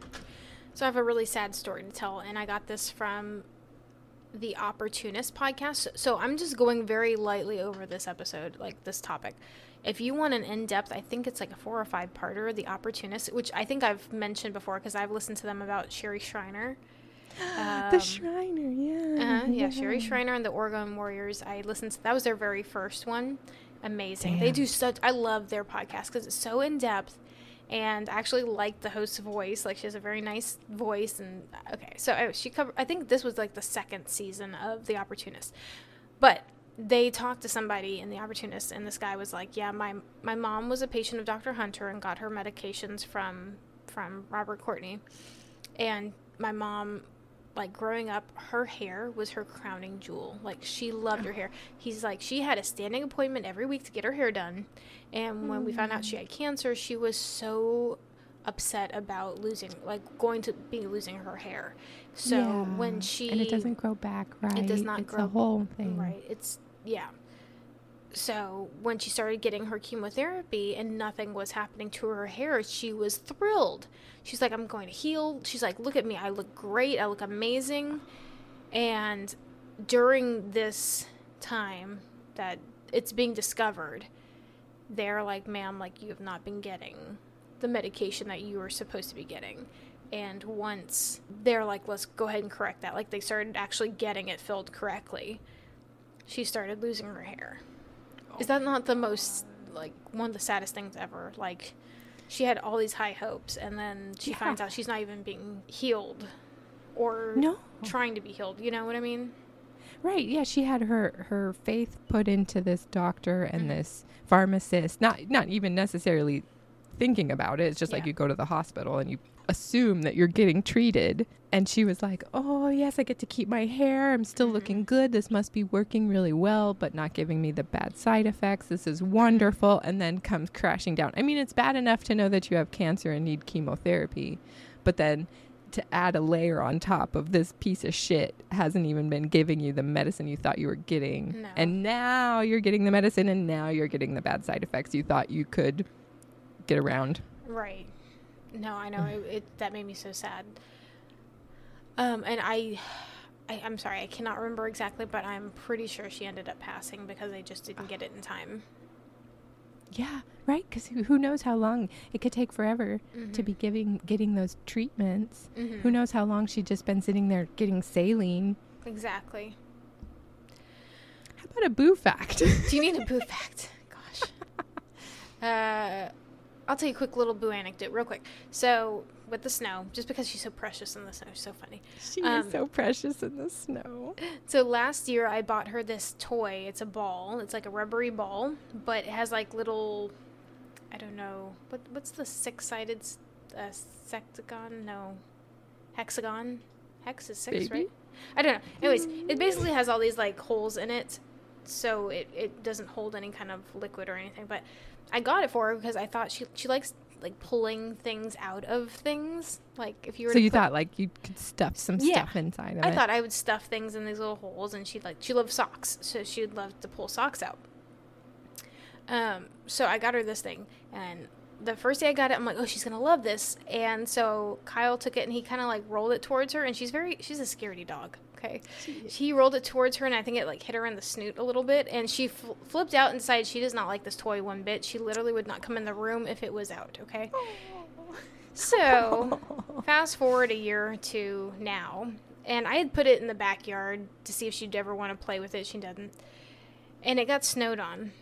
So I have a really sad story to tell, and I got this from the Opportunist podcast. So I'm just going very lightly over this episode, like this topic. If you want an in depth, I think it's like a four or five parter, The Opportunist, which I think I've mentioned before because I've listened to them about Sherry Shriner. [GASPS] the Um, Shriner, yeah. Uh-huh, yeah, Sherry Shriner and the Orgone Warriors. I listened to that was their very first one. Amazing. They do such. I love their podcast because it's so in depth, and I actually like the host's voice. Like she has a very nice voice. And uh, okay, so I, she covered. I think this was like the second season of The Opportunist, but they talked to somebody in The Opportunist, and this guy was like, "Yeah, my my mom was a patient of Dr. Hunter and got her medications from from Robert Courtney, and my mom." Like growing up her hair was her crowning jewel like she loved her hair he's like she had a standing appointment every week to get her hair done and when we found out she had cancer she was so upset about losing like going to be losing her hair so Yeah. when she and it doesn't grow back right. It does not grow. it's grow- a whole thing. Right. It's yeah. So when she started getting her chemotherapy and nothing was happening to her hair, she was thrilled. She's like, I'm going to heal. She's like, look at me. I look great. I look amazing. And during this time that it's being discovered, they're like, ma'am, like you have not been getting the medication that you were supposed to be getting. And once they're like, let's go ahead and correct that, like they started actually getting it filled correctly, she started losing her hair. Is that not the most, like, one of the saddest things ever? Like, she had all these high hopes, and then she Yeah. finds out she's not even being healed or No. trying to be healed. You know what I mean? Right. Yeah, she had her her faith put into this doctor and Mhm. this pharmacist. Not not even necessarily thinking about it. It's just like you go to the hospital and you assume that you're getting treated. And she was like, "Oh, yes, I get to keep my hair. I'm still Mhm. looking good. This must be working really well, but not giving me the bad side effects. This is wonderful." And then comes crashing down. I mean, it's bad enough to know that you have cancer and need chemotherapy, but then to add a layer on top of this piece of shit hasn't even been giving you the medicine you thought you were getting. No. And now you're getting the medicine and now you're getting the bad side effects you thought you could get around. Right. No, I know. it, it that made me so sad. Um, and I, [SIGHS] I, I'm sorry, I cannot remember exactly, but I'm pretty sure she ended up passing because they just didn't get it in time. Yeah, right? Because who, who knows how long it could take forever to be giving getting those treatments. Mhm. Who knows how long she'd just been sitting there getting saline. exactly. How about a boo fact? Do you need a boo [LAUGHS] fact? Gosh. Uh, I'll tell you a quick little boo anecdote, real quick. So with the snow, just because she's so precious in the snow, she's so funny. she Um, is so precious in the snow. So last year I bought her this toy. It's a ball. It's like a rubbery ball, but it has like little, I don't know what what's the six sided uh, sectagon? No, hexagon, Hex is six, Maybe. right? I don't know. Anyways, it basically has all these like holes in it, so it, it doesn't hold any kind of liquid or anything. But I got it for her because I thought she she likes like pulling things out of things. Like if you were So you put- thought like you could stuff some Yeah. stuff inside of it? I it. thought I would stuff things in these little holes, and she'd like she loved socks, so she'd love to pull socks out. Um, so I got her this thing, and the first day I got it, I'm like, oh, she's gonna love this. And so Kyle took it and he kind of like rolled it towards her, and she's very she's a scaredy dog. Okay, he rolled it towards her, and I think it like hit her in the snoot a little bit, and she fl- flipped out and decided she does not like this toy one bit. She literally would not come in the room if it was out. Okay. Oh. So, [LAUGHS] fast forward a year or two now, and I had put it in the backyard to see if she'd ever want to play with it. She doesn't. And it got snowed on,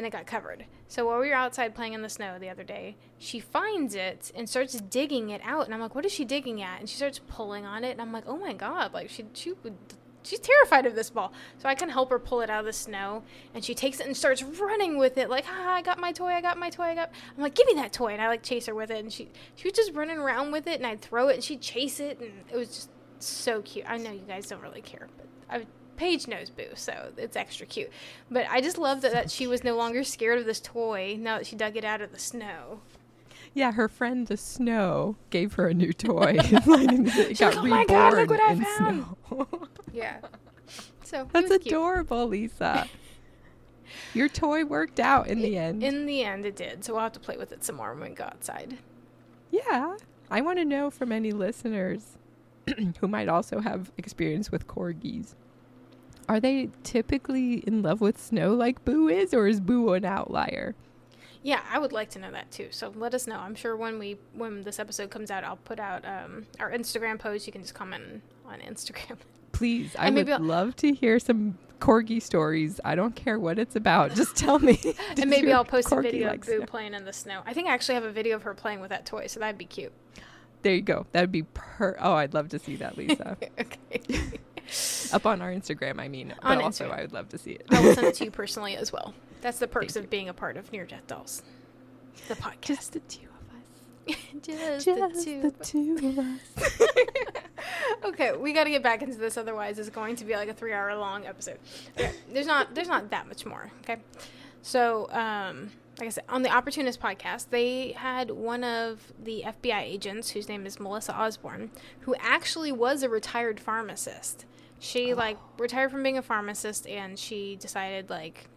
and it got covered. So while we were outside playing in the snow the other day, she finds it and starts digging it out. And I'm like, "What is she digging at?" And she starts pulling on it, and I'm like, "Oh my god!" Like she she would. She's terrified of this ball, so I can help her pull it out of the snow. And she takes it and starts running with it, like, "Ah, I got my toy! I got my toy! I got." I'm like, "Give me that toy!" And I like chase her with it, and she she was just running around with it, and I'd throw it, and she'd chase it, and it was just so cute. I know you guys don't really care, but I Paige knows Boo, so it's extra cute. But I just love that, that she was no longer scared of this toy now that she dug it out of the snow. Yeah, her friend the snow gave her a new toy. [LAUGHS] it got [LAUGHS] like, "Oh my God, look what I in found." snow. [LAUGHS] Yeah. So That's adorable, Lisa. Your toy worked out in the end. In the end, it did. So we'll have to play with it some more when we go outside. yeah. I want to know from any listeners [CLEARS THROAT] who might also have experience with corgis. Are they typically in love with snow like Boo is, or is Boo an outlier? Yeah, I would like to know that too. So let us know. I'm sure when we when this episode comes out, I'll put out um, our Instagram post. You can just comment on Instagram. [LAUGHS] Please, I would I'll- love to hear some corgi stories. I don't care what it's about. [LAUGHS] Just tell me. [LAUGHS] And maybe I'll post a video like of Boo snow? playing in the snow. I think I actually have a video of her playing with that toy, so that'd be cute. There you go. That'd be per. Oh, I'd love to see that, Lisa. okay. [LAUGHS] Up on our Instagram, I mean. But On also, I would love to see it. I will send it to you [LAUGHS] personally as well. That's the perks Thank of being a part of Near Death Dolls, the podcast. Just the two of us. Just, [LAUGHS] Just the the two. two of us. okay, we got to get back into this. Otherwise, it's going to be like a three-hour long episode. Okay, there's not there's not that much more. Okay, so um, like I said, on the Opportunist podcast, they had one of the FBI agents whose name is Melissa Osborne, who actually was a retired pharmacist. She like retired from being a pharmacist, and she decided like,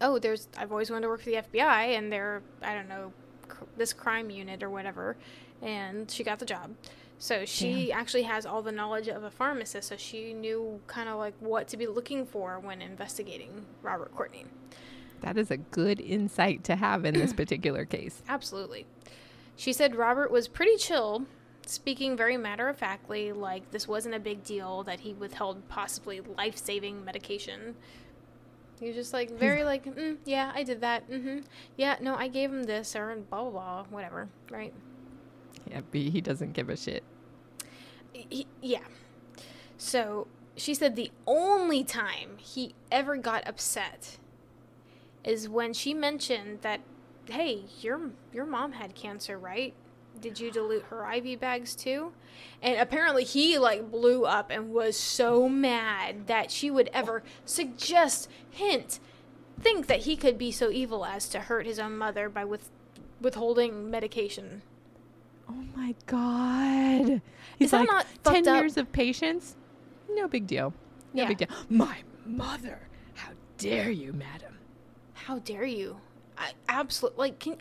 oh, there's I've always wanted to work for the FBI, and they're I don't know cr- this crime unit or whatever, and she got the job. So she actually has all the knowledge of a pharmacist, so she knew kind of like what to be looking for when investigating Robert Courtney. That is a good insight to have in this [CLEARS THROAT] particular case. Absolutely. She said Robert was pretty chill, speaking very matter of factly, like this wasn't a big deal that he withheld possibly life saving medication. He was just like very like, mm, yeah, I did that. Mm-hmm. Yeah, no, I gave him this or blah blah blah, whatever, right? Yeah, B, he doesn't give a shit. He, yeah. So she said the only time he ever got upset is when she mentioned that, hey, your your mom had cancer, right? Did you dilute her IV bags too? And apparently he like blew up and was so mad that she would ever suggest, hint, think that he could be so evil as to hurt his own mother by with withholding medication. Oh my god. He's Is that like, not 10 fucked up? years of patients? No big deal. No Yeah. big deal. My mother. How dare you, madam? How dare you? I absolutely like. Can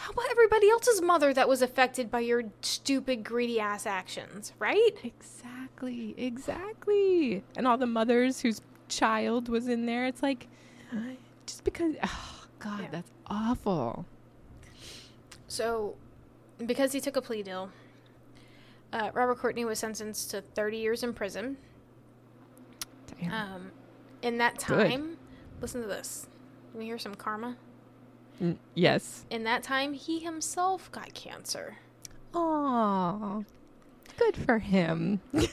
how about everybody else's mother that was affected by your stupid, greedy ass actions, right? Exactly. Exactly. And all the mothers whose child was in there, it's like, just because. Oh, [SIGHS] God, Yeah. that's awful. So, because he took a plea deal, uh, Robert Courtney was sentenced to 30 years in prison. Damn. Um, in that Good. time, listen to this. Can we hear some karma? Yes. In that time, he himself got cancer. Aw. Good for him. [LAUGHS] he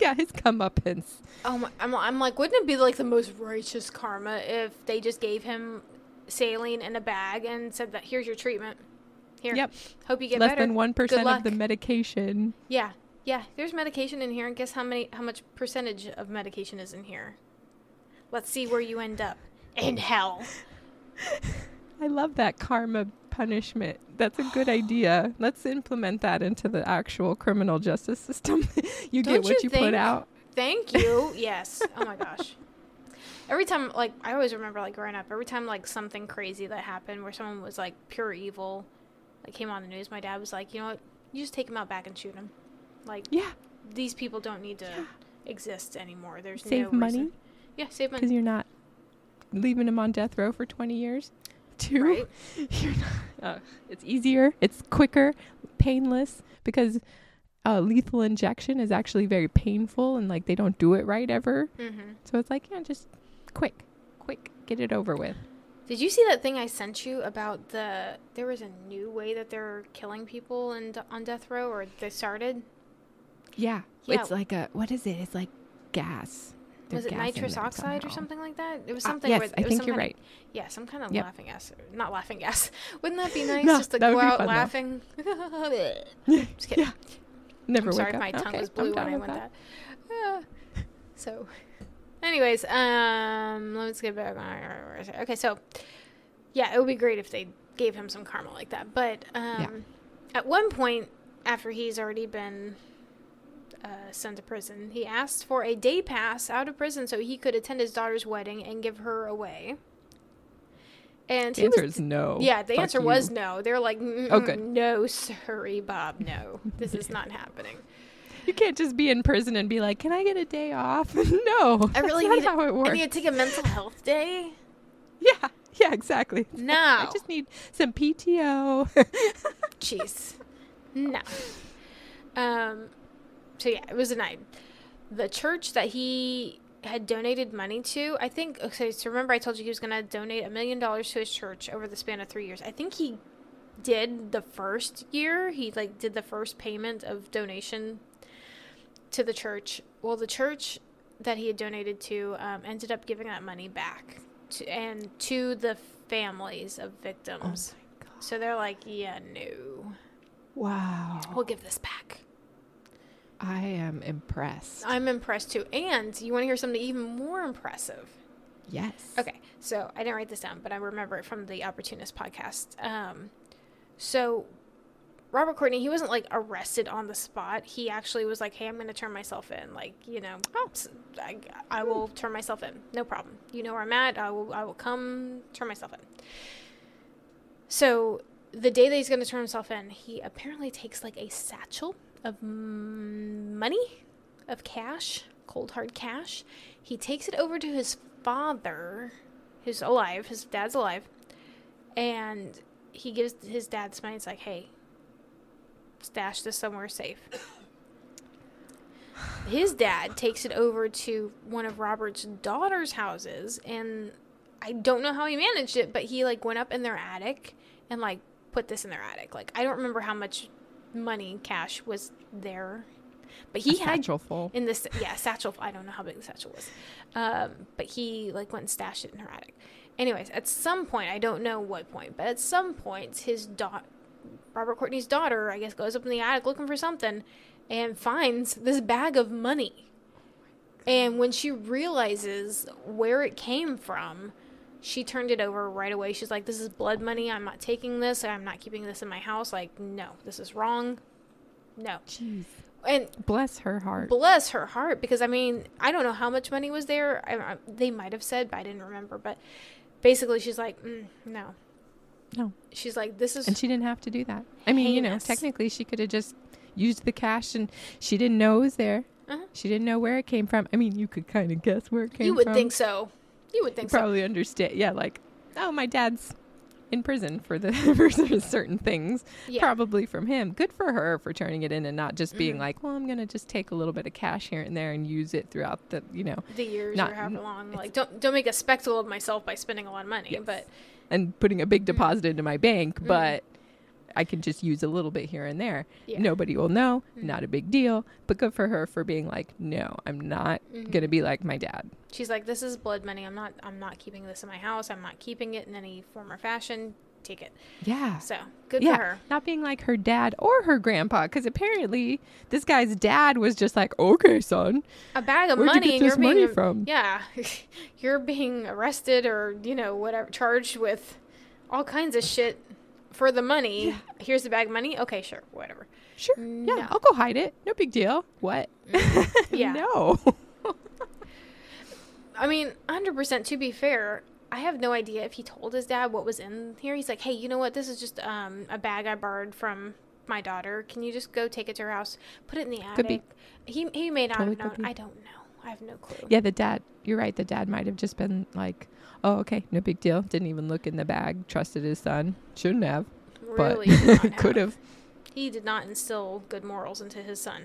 got his comeuppance. Oh my, um, I'm, I'm like, wouldn't it be like the most righteous karma if they just gave him saline in a bag and said that here's your treatment. Here, Yep. hope you get Less better. than 1% of the medication. Yeah, Yeah, there's medication in here, and guess how many, how much percentage of medication is in here? Let's see where you end up. In hell. [LAUGHS] I love that karma punishment. That's a good idea. [SIGHS] Let's implement that into the actual criminal justice system. [LAUGHS] you Don't get what you you, put out. Thank you. [LAUGHS] yes. Oh my gosh. Every time, like, I always remember, like, growing up, every time, like, something crazy that happened where someone was, like, pure evil, like, came on the news, my dad was like, you know what? You just take him out back and shoot him. Like, Yeah, these people don't need to exist anymore. There's save no money reason. Yeah, save money. because you're not leaving them on death row for 20 years. [LAUGHS] Two, Right? [LAUGHS] you're not. Uh, it's easier. It's quicker, painless because uh, lethal injection is actually very painful and like they don't do it right ever. Mm-hmm. So it's like yeah, just quick, quick, get it over with. Did you see that thing I sent you about the? There was a new way that they're killing people and on death row, or they started. Yeah, Yeah. it's like a what is it? It's like gas. Was it nitrous oxide or something like that? It was Uh, something. yes, where, I think you're right. Of, yeah, some kind of Yep. laughing gas. Not laughing gas. [LAUGHS] Wouldn't that be [LAUGHS] nice No, just to go out fun, laughing? [LAUGHS] just kidding. Yeah. Never I'm sorry if my up. tongue Okay, was blue when I went that. Ah. so, anyways, um, let's get back on. where is it? Okay, so yeah, it would be great if they gave him some karma like that. But um, at one point, after he's already been uh, sent to prison, he asked for a day pass out of prison so he could attend his daughter's wedding and give her away. And The he was is no. yeah, the Fuck answer you. was no. They're like, "Mm, Oh, good. no, sorry, Bob, no, this is not happening. [LAUGHS] You can't just be in prison and be like, "Can I get a day off?" [LAUGHS] no, I really that's need not how it works. I need to take a mental health day. [LAUGHS] yeah, yeah, exactly. No, I just need some PTO. jeez, no. Um, so yeah, it was a night. The church that he had donated money to, I think. Okay, so remember I told you he was going to donate a million dollars to his church over the span of three years. I think he did the first year. He like did the first payment of donation to the church. Well, the church that he had donated to um, ended up giving that money back to, and to the families of victims. So they're like, yeah, no, wow, we'll give this back. I am impressed. I'm impressed too. And you want to hear something even more impressive? yes. Okay, so I didn't write this down, but I remember it from the Opportunist podcast. Um, so Robert Courtney, he wasn't like arrested on the spot. He actually was like, "Hey, I'm going to turn myself in. Like, you know, Oh. I, I will turn myself in. No problem. You know where I'm at. I will. I will come turn myself in." So the day that he's going to turn himself in, he apparently takes like a satchel of money, of cash, cold hard cash. He takes it over to his father, who's alive. His dad's alive, and he gives his dad this money. It's like, hey, stash this somewhere safe. His dad takes it over to one of Robert's daughter's houses, and I don't know how he managed it, but he like went up in their attic and like put this in their attic. Like I don't remember how much money cash was there, but he a had satchel full. in this yeah satchel. I don't know how big the satchel was, um, but he like went and stashed it in her attic. Anyways, at some point, I don't know what point, but at some point, his daughter, Robert Courtney's daughter, I guess, goes up in the attic looking for something, and finds this bag of money. And when she realizes where it came from, she turned it over right away. She's like, "This is blood money. I'm not taking this. I'm not keeping this in my house. Like, no, this is wrong. No." Jeez. And Bless her heart. bless her heart because I mean I don't know how much money was there. I, I, they might have said, but I didn't remember. But basically, she's like, mm, no. No. She's like, this is And she didn't have to do that. I mean, you know, technically she could have just used the cash and she didn't know it was there. Uh-huh. She didn't know where it came from. I mean, you could kind of guess where it came from. you would think so. You would think so. Probably understand. Yeah, like, oh, my dad's in prison for the [LAUGHS] for certain things. Yeah. Probably from him. Good for her for turning it in and not just being Mhm. like, well, I'm gonna just take a little bit of cash here and there and use it throughout the, you know, the years Not- or however long. Like, don't don't make a spectacle of myself by spending a lot of money. Yes. But and putting a big deposit into my bank, Mhm. but I can just use a little bit here and there. yeah. Nobody will know. Mhm. Not a big deal. But good for her for being like, no, I'm not Mhm. gonna be like my dad. She's like, this is blood money. I'm not I'm not keeping this in my house. I'm not keeping it in any form or fashion. take it. Yeah. So good yeah, for her. not being like her dad or her grandpa, because apparently this guy's dad was just like, "Okay, son, A bag of you money, and this you're being money from? yeah, [LAUGHS] you're being arrested or you know whatever, charged with all kinds of shit for the money. Here's the bag of money. Okay, sure, whatever. sure, No. yeah, I'll go hide it. No big deal. What? [LAUGHS] Yeah. no. [LAUGHS] I mean, 100% to be fair, I have no idea if he told his dad what was in here. He's like, hey, you know what? This is just um, a bag I borrowed from my daughter. Can you just go take it to her house? Put it in the attic. Could be. He, he may not Totally have known. I don't know. I have no clue. yeah, the dad. You're right. The dad might have just been like, "Oh, okay, no big deal." Didn't even look in the bag. Trusted his son. Shouldn't have, but Really [LAUGHS] could have. He did not instill good morals into his son.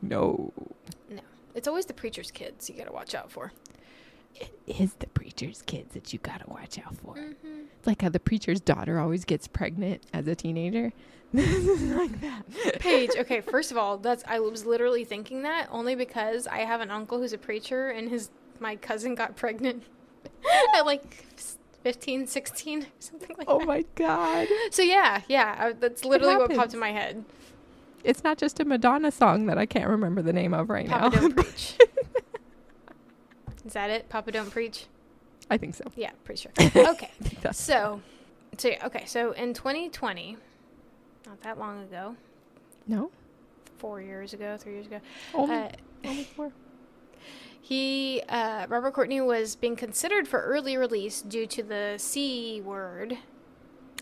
No. No. It's always the preacher's kids you got to watch out for. It is the preacher's kids that you gotta watch out for. Mm-hmm. Like how the preacher's daughter always gets pregnant as a teenager. [LAUGHS] Like that. Paige, okay, [LAUGHS] first of all, that's I was literally thinking that only because I have an uncle who's a preacher and his my cousin got pregnant [LAUGHS] at like 15, 16, or something like Oh that. Oh my god. So yeah, yeah, I, that's literally what popped in my head. It's not just a Madonna song that I can't remember the name of right Papa now. don't [LAUGHS] preach. Is that it? Papa don't preach? I think so. Yeah, pretty sure. [LAUGHS] Okay. So, so yeah, okay. So in 2020, not that long ago, no? four years ago, three years ago, Only, uh, only four. He uh, Robert Courtney was being considered for early release due to the C word.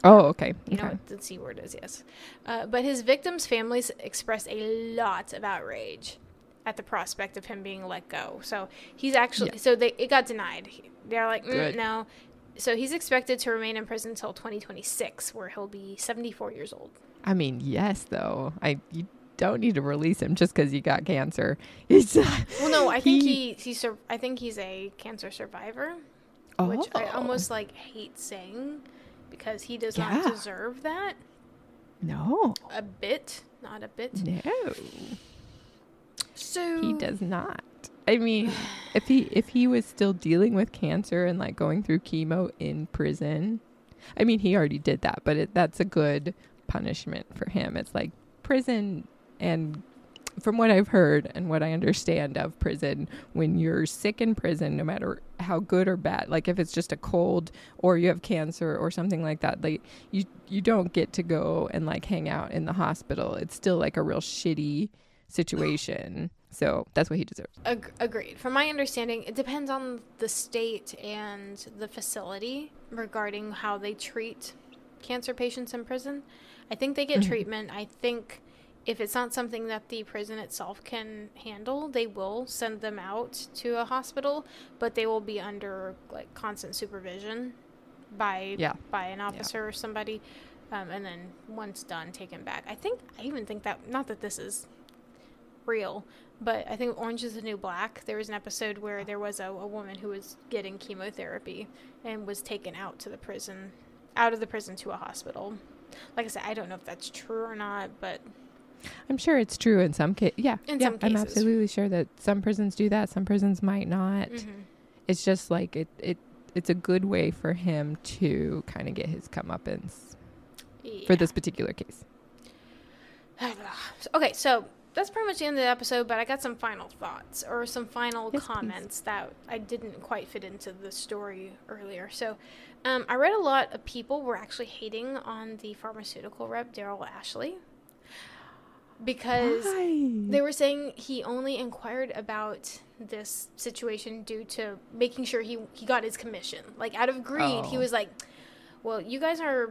Oh, okay. You know what the C word is, yes. Uh, but his victims' families expressed a lot of outrage at the prospect of him being let go. So he's actually Yeah. so they it got denied. They're like, mm, no. So he's expected to remain in prison until 2026, where he'll be 74 years old. I mean, yes, though. I you don't need to release him just because he got cancer. [LAUGHS] He's Well, no, I think He- he he's sur- I think he's a cancer survivor, oh, which I almost oh. like hate saying because he does not deserve that no, a bit, not a bit. no. So He does not. I mean, [SIGHS] if he if he was still dealing with cancer and like going through chemo in prison, I mean, he already did that, but it, that's a good punishment for him. It's like prison and from what I've heard and what I understand of prison, when you're sick in prison, no matter how good or bad, like if it's just a cold or you have cancer or something like that, like you you don't get to go and like hang out in the hospital. It's still like a real shitty situation. So that's what he deserves. Ag- agreed. From my understanding, it depends on the state and the facility regarding how they treat cancer patients in prison. I think they get Mhm. treatment. I think if it's not something that the prison itself can handle, they will send them out to a hospital, but they will be under like constant supervision by Yeah. by an officer or somebody. Um, and then once done, taken back. I think I even think that not that this is real, but I think Orange is the New Black. There was an episode where there was a, a woman who was getting chemotherapy and was taken out to the prison, out of the prison to a hospital. Like I said, I don't know if that's true or not, but I'm sure it's true in some cases. Yeah, In yeah, some I'm absolutely sure that some prisons do that. Some prisons might not. mhm. It's just like it. It it's a good way for him to kind of get his comeuppance for this particular case. [SIGHS] okay, so that's pretty much the end of the episode, but I got some final thoughts or some final Yes, please. comments that I didn't quite fit into the story earlier. So um, I read a lot of people were actually hating on the pharmaceutical rep, Daryl Ashley, because Why? they were saying he only inquired about this situation due to making sure he, he got his commission. Like, out of greed, he Oh. was like, well, you guys are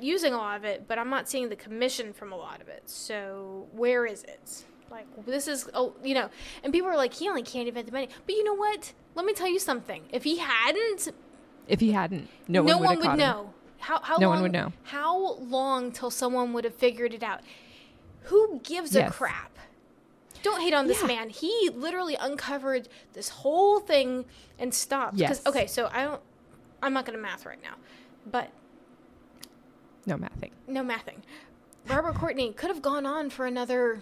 using a lot of it, but I'm not seeing the commission from a lot of it. So where is it? Like this is, oh, you know, and people are like, he only can't invent the money. But you know what? Let me tell you something. If he hadn't, if he hadn't, no, no, one would, one would caught him. know. How how No long one would know. How long till someone would have figured it out? Who gives a crap? Don't hate on this Yeah. man. He literally uncovered this whole thing and stopped. Yes. Okay, so I don't. I'm not going to math right now, but No mathing. no mathing. Robert Courtney could have gone on for another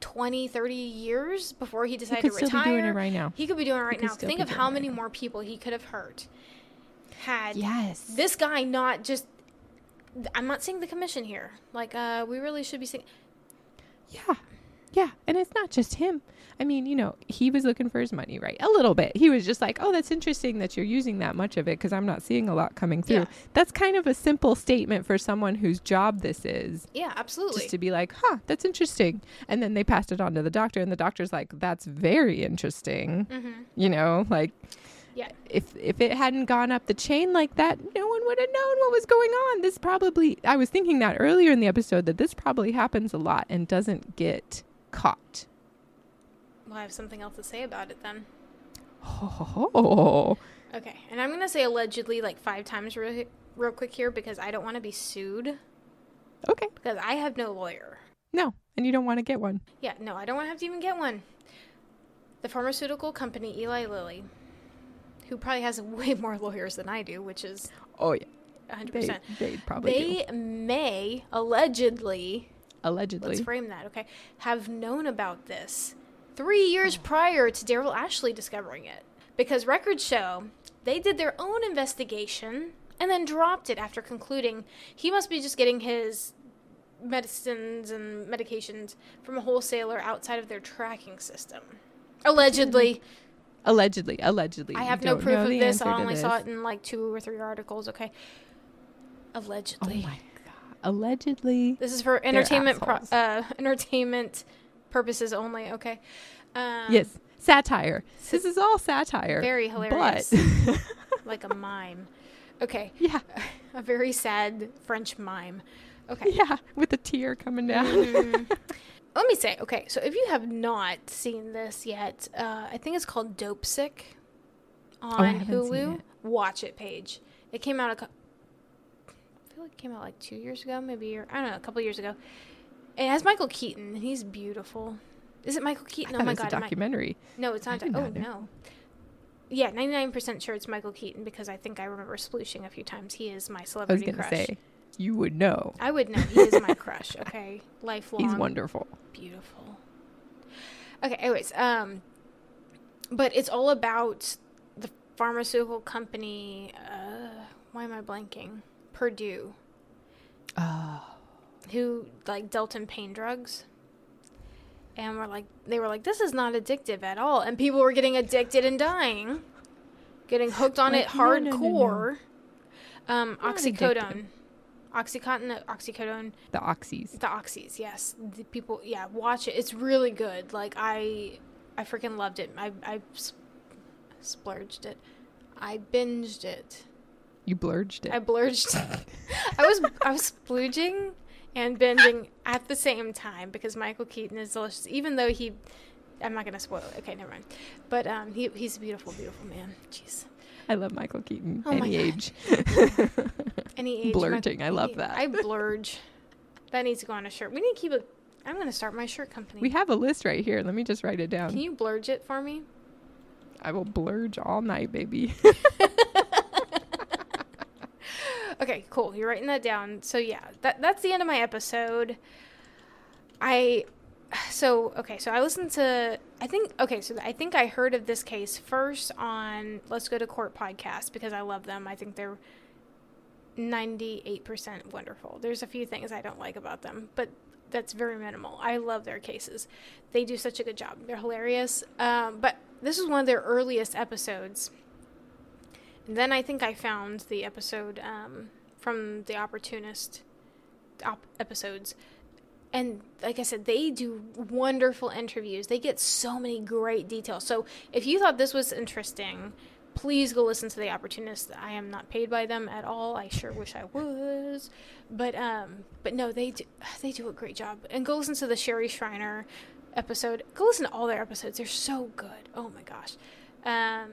20, 30 years before he decided to retire. He could to still retire. be doing it right now. He could be doing it right now. Think of how many right now. more people he could have hurt had Yes. this guy not just I'm not seeing the commission here. Like, uh, we really should be seeing. Yeah. Yeah. And it's not just him. I mean, you know, he was looking for his money, right? A little bit. He was just like, oh, that's interesting that you're using that much of it because I'm not seeing a lot coming through. Yeah. That's kind of a simple statement for someone whose job this is. Yeah, absolutely. Just to be like, huh, that's interesting. And then they passed it on to the doctor, and the doctor's like, that's very interesting. mm-hmm. You know, like, Yeah. if if it hadn't gone up the chain like that, no one would have known what was going on. This probably I was thinking that earlier in the episode that this probably happens a lot and doesn't get caught. Well, I have something else to say about it then. Oh, Okay, and I'm gonna say allegedly like five times real, real quick here because I don't want to be sued okay. because I have no lawyer. No, and you don't want to get one. Yeah, no, I don't want to have to even get one. The pharmaceutical company Eli Lilly, who probably has [LAUGHS] way more lawyers than I do, which is Oh yeah, 100%. they they probably do. they may allegedly allegedly. let's frame that okay have known about this three years oh. prior to daryl ashley discovering it because records show they did their own investigation and then dropped it after concluding he must be just getting his medicines and medications from a wholesaler outside of their tracking system allegedly hmm. Allegedly, allegedly. i have no proof of this i only saw it in like two or three articles okay Allegedly. Oh my god! Allegedly, This is for entertainment pro- uh, [LAUGHS] entertainment purposes only. Okay. Um, yes, satire. This is all satire. Very hilarious. But [LAUGHS] like a mime. Okay. yeah, [LAUGHS] A very sad French mime. Okay. yeah, with a tear coming down. Mm. Let me say, okay, so if you have not seen this yet, uh, I think it's called Dopesick on Oh, haven't seen Hulu. it. Watch it, Paige. It came out a I feel like it came out like two years ago, maybe a year, I don't know, a couple years ago. It has Michael Keaton, and he's beautiful. Is it Michael Keaton? oh my god, a am I- documentary. no, it's I not. oh know. no. Yeah, ninety nine percent sure it's Michael Keaton because I think I remember splooshing a few times. He is my I was celebrity gonna crush. say, you would know. I would know he is my crush. [LAUGHS] Okay, lifelong. He's wonderful. Beautiful. Okay. Anyways, um, but it's all about the pharmaceutical company. Uh, why am I blanking? Purdue, Oh, who like dealt in pain drugs. And we're like, they were like, this is not addictive at all. And people were getting addicted and dying, getting hooked on Like, it no, no, no, no. hardcore. Um, oxycodone, oxycontin, oxycodone, the oxys. the oxys. Yes, the people. Yeah, watch it. It's really good. Like I, I freaking loved it. I, I splurged it. I binged it. You blurged it. I blurged. [LAUGHS] I was I was splooging and binging at the same time because Michael Keaton is delicious. Even though he, I'm not gonna spoil it. Okay, never mind. But um, he he's a beautiful, beautiful man. Jeez. I love Michael Keaton. Oh [LAUGHS] Any age. Any age. Blurging, I love that. I [LAUGHS] blurge. That needs to go on a shirt. We need to keep a. I'm gonna start my shirt company. we have a list right here. Let me just write it down. Can you blurge it for me? I will blurge all night, baby. [LAUGHS] Okay, cool. You're writing that down. So yeah, that that's the end of my episode. I so okay, so I listened to I think okay, so I think I heard of this case first on Let's Go to Court podcast because I love them. I think they're 98% wonderful. There's a few things I don't like about them, but that's very minimal. I love their cases. They do such a good job. They're hilarious. Um, but this is one of their earliest episodes. And then I think I found the episode um, from the Opportunist op- episodes. And like I said, they do wonderful interviews. They get so many great details. So if you thought this was interesting, please go listen to the Opportunist. I am not paid by them at all. I sure wish I was, but um, but no, they do [SIGHS] they do a great job. And go listen to the Sherry Shriner episode. Go listen to all their episodes. They're so good. Oh my gosh. Um,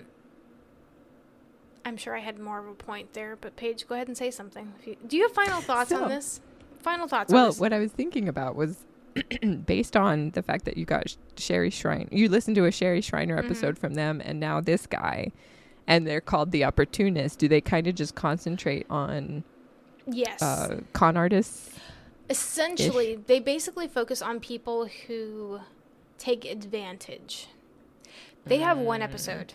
I'm sure I had more of a point there, but Paige, go ahead and say something. If you, do you have final [LAUGHS] thoughts So- on this? Final thoughts well, what I was thinking about was [CLEARS THROAT] based on the fact that you got Sherry Shriner, you listened to a Sherry Shriner Mhm. episode from them, and now this guy, and they're called the Opportunist. Do they kind of just concentrate on yes. uh, con artists? Essentially, they basically focus on people who take advantage. They have one Mm. episode.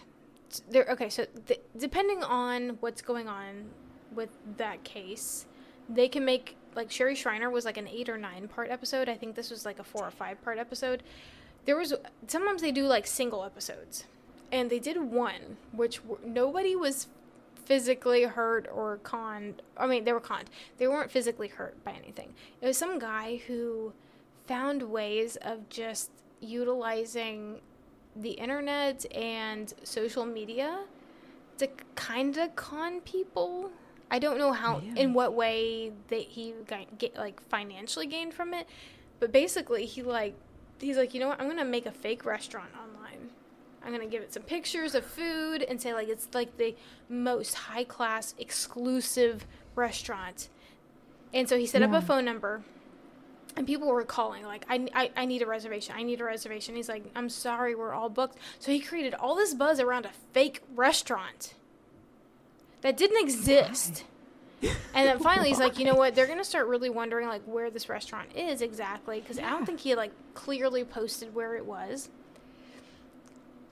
They're, okay, so th- depending on what's going on with that case, they can make like Sherry Shriner was like an eight or nine part episode. I think this was like a four or five part episode. There was sometimes they do like single episodes, and they did one which w- nobody was physically hurt or conned. I mean, they were conned. They weren't physically hurt by anything. It was some guy who found ways of just utilizing the internet and social media to kind of con people. I don't know how, Man. in what way that he got, get like financially gained from it, but basically he like, he's like, you know what? I'm gonna make a fake restaurant online. I'm gonna give it some pictures of food and say like it's like the most high class exclusive restaurant. And so he set up a phone number and people were calling like I, I, I need a reservation i need a reservation he's like i'm sorry we're all booked so he created all this buzz around a fake restaurant that didn't exist and then finally he's like you know what they're gonna start really wondering like where this restaurant is exactly because i don't think he like clearly posted where it was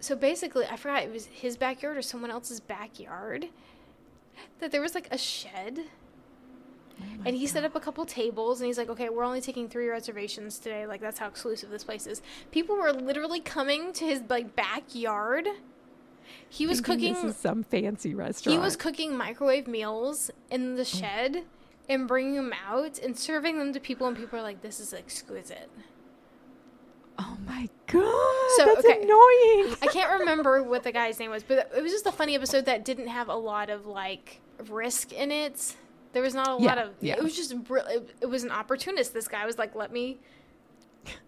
so basically i forgot it was his backyard or someone else's backyard that there was like a shed oh and he set up a couple tables and he's like, okay, we're only taking three reservations today. Like, that's how exclusive this place is. People were literally coming to his, like, backyard. He was cooking. This is some fancy restaurant. He was cooking microwave meals in the shed and bringing them out and serving them to people, and people are like, "This is exquisite." Oh my god, So, that's okay. annoying. I can't remember what the guy's name was, but it was just a funny episode that didn't have a lot of like risk in it. There was not a lot of. yeah. It was just. it was an opportunist. This guy was like, "Let me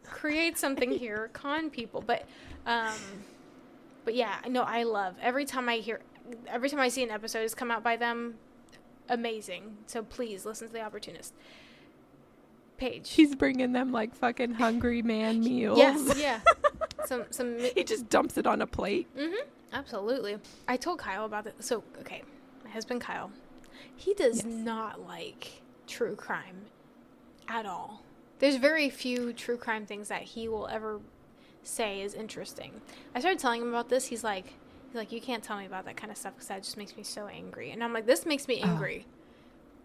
create something [LAUGHS] here, con people." But, um, but yeah, no, I love every time I hear, every time I see an episode has come out by them, amazing. So please listen to the opportunist. Paige. He's bringing them like fucking hungry man [LAUGHS] meals. Yes, yeah. [LAUGHS] Some some he just dumps it on a plate. Mm-hmm. Absolutely. I told Kyle about it. So, okay, my husband Kyle, he does Yes. not like true crime at all. There's very few true crime things that he will ever say is interesting. I started telling him about this. He's like, he's like, you can't tell me about that kind of stuff because that just makes me so angry. And I'm like, this makes me Oh. angry.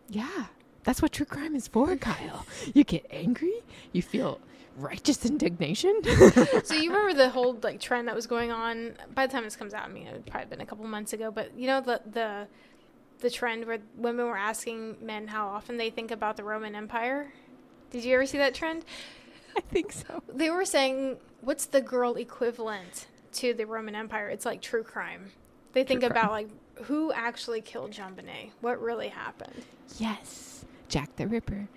Yeah, that's what true crime is for, Kyle. You get angry, you feel righteous indignation. [LAUGHS] so you remember [LAUGHS] the whole like trend that was going on by the time this comes out i mean it would probably been a couple months ago but you know the the the trend where women were asking men how often they think about the roman empire did you ever see that trend I think so. they were saying what's the girl equivalent to the roman empire it's like true crime they think True crime. about like who actually killed JonBenét? What really happened? Yes, Jack the Ripper.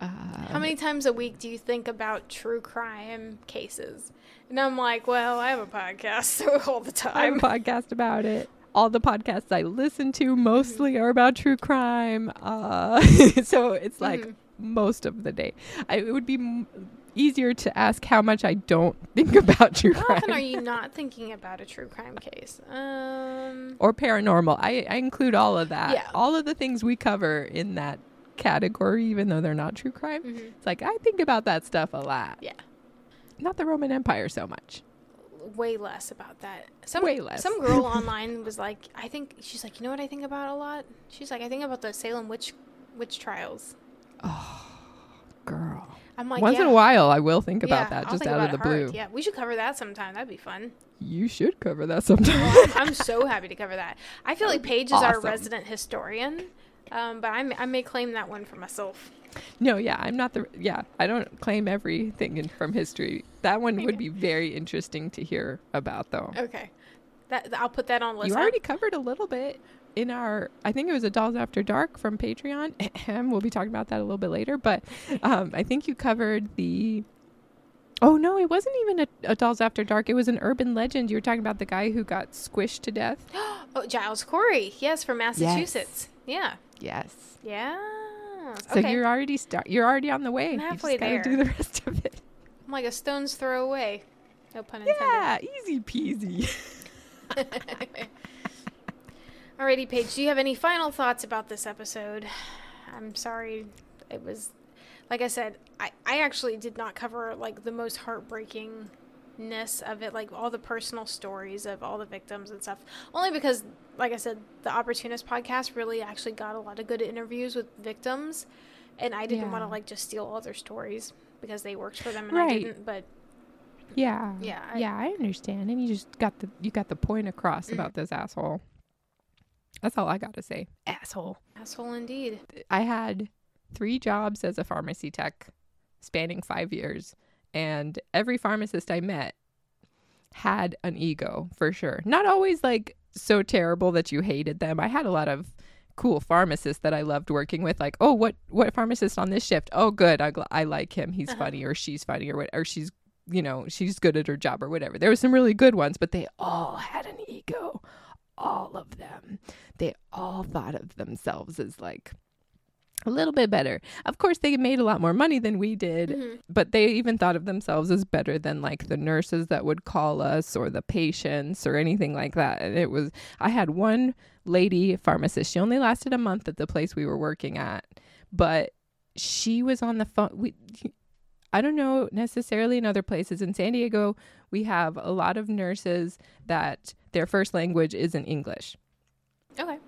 Uh, How many times a week do you think about true crime cases? And I'm like, well, I have a podcast, so [LAUGHS] all the time. I have a podcast about it. All the podcasts I listen to mostly are about true crime. Uh, [LAUGHS] so it's like Mhm. most of the day. I, it would be m- easier to ask how much I don't [LAUGHS] think about true How crime often are you not thinking about a true crime case? Um, or paranormal. I, I include all of that. Yeah. All of the things we cover in that category, even though they're not true crime. mhm. It's like I think about that stuff a lot. Yeah. Not the Roman Empire so much. way less about that. Some, Way less. Some girl [LAUGHS] online was like, I think she's like, you know what I think about a lot? She's like, I think about the Salem witch witch trials. Oh, girl. I'm like, Once yeah, in a while, I will think yeah, about that I'll just out of the blue. hard. Yeah, we should cover that sometime. That'd be fun. You should cover that sometime. I'm, I'm so happy to cover that. I feel [LAUGHS] like Paige is our resident historian, um, but I may, I may claim that one for myself. no, yeah, I'm not the. Yeah, I don't claim everything in, from history. That one would be very interesting to hear about, though. Okay, that I'll put that on list. You already covered a little bit in our. I think it was a Dolls After Dark from Patreon. [LAUGHS] we'll be talking about that a little bit later, but um, I think you covered the. Oh no, it wasn't even a, a Dolls After Dark. It was an urban legend. You were talking about the guy who got squished to death. [GASPS] Oh, Giles Corey, yes, from Massachusetts. Yeah, Yes. yeah. So okay. you're already start. You're already on the way. I'm you halfway just gotta there. do the rest of it. [LAUGHS] I'm like a stone's throw away. No pun intended. Yeah, easy peasy. [LAUGHS] Alrighty, Paige. Do you have any final thoughts about this episode? I'm sorry, it was, like I said, I I actually did not cover like the most heartbreakingness of it, like all the personal stories of all the victims and stuff. Only because, like I said, the Opportunist podcast really actually got a lot of good interviews with victims. and I didn't want to like just steal all their stories because they worked for them and I Right. didn't. But Yeah. Yeah, I- yeah, I understand. And you just got the you got the point across Mhm. about this asshole. That's all I got to say. Asshole. asshole indeed. I had three jobs as a pharmacy tech spanning 5 years and every pharmacist I met had an ego for sure. Not always like so terrible that you hated them. I had a lot of cool pharmacists that I loved working with like, "Oh, what what pharmacist on this shift? Oh, good. I, I like him. He's Uh-huh. funny or she's funny or what or she's you know, she's good at her job or whatever. There were some really good ones, but they all had an ego. All of them. They all thought of themselves as like a little bit better. Of course, they made a lot more money than we did, Mhm. but they even thought of themselves as better than like the nurses that would call us or the patients or anything like that. And it was, I had one lady pharmacist. She only lasted a month at the place we were working at, but she was on the phone. We, I don't know necessarily in other places. In San Diego, we have a lot of nurses that their first language isn't English. Okay.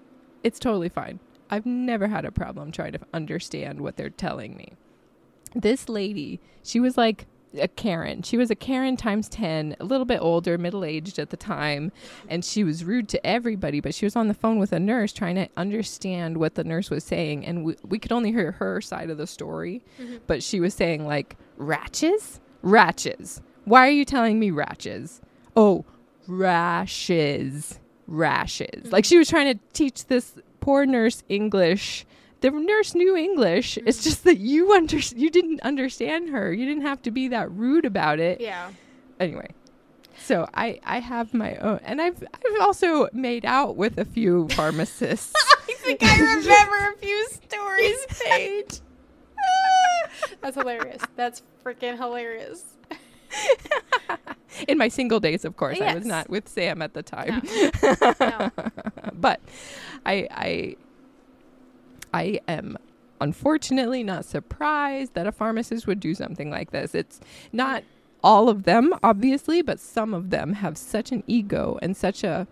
It's totally fine. I've never had a problem trying to understand what they're telling me. This lady, she was like a Karen. She was a Karen times 10, a little bit older, middle aged at the time, and she was rude to everybody, but she was on the phone with a nurse trying to understand what the nurse was saying, and we, we could only hear her side of the story, Mhm. but she was saying, like, ratches? Ratches. Why are you telling me ratches? Oh, rashes. Rashes. Like she mm-hmm. was trying to teach this poor nurse English. The nurse knew English. It's mm-hmm. just that you under you didn't understand her. You didn't have to be that rude about it. Yeah. Anyway. So I I have my own and I've I've also made out with a few [LAUGHS] pharmacists. I think I remember a few stories, [LAUGHS] Paige. [LAUGHS] That's hilarious. That's freaking hilarious. [LAUGHS] In my single days, of course. I was not with Sam at the time. [LAUGHS] No. but I I I am unfortunately not surprised that a pharmacist would do something like this. It's not all of them, obviously, but some of them have such an ego and such a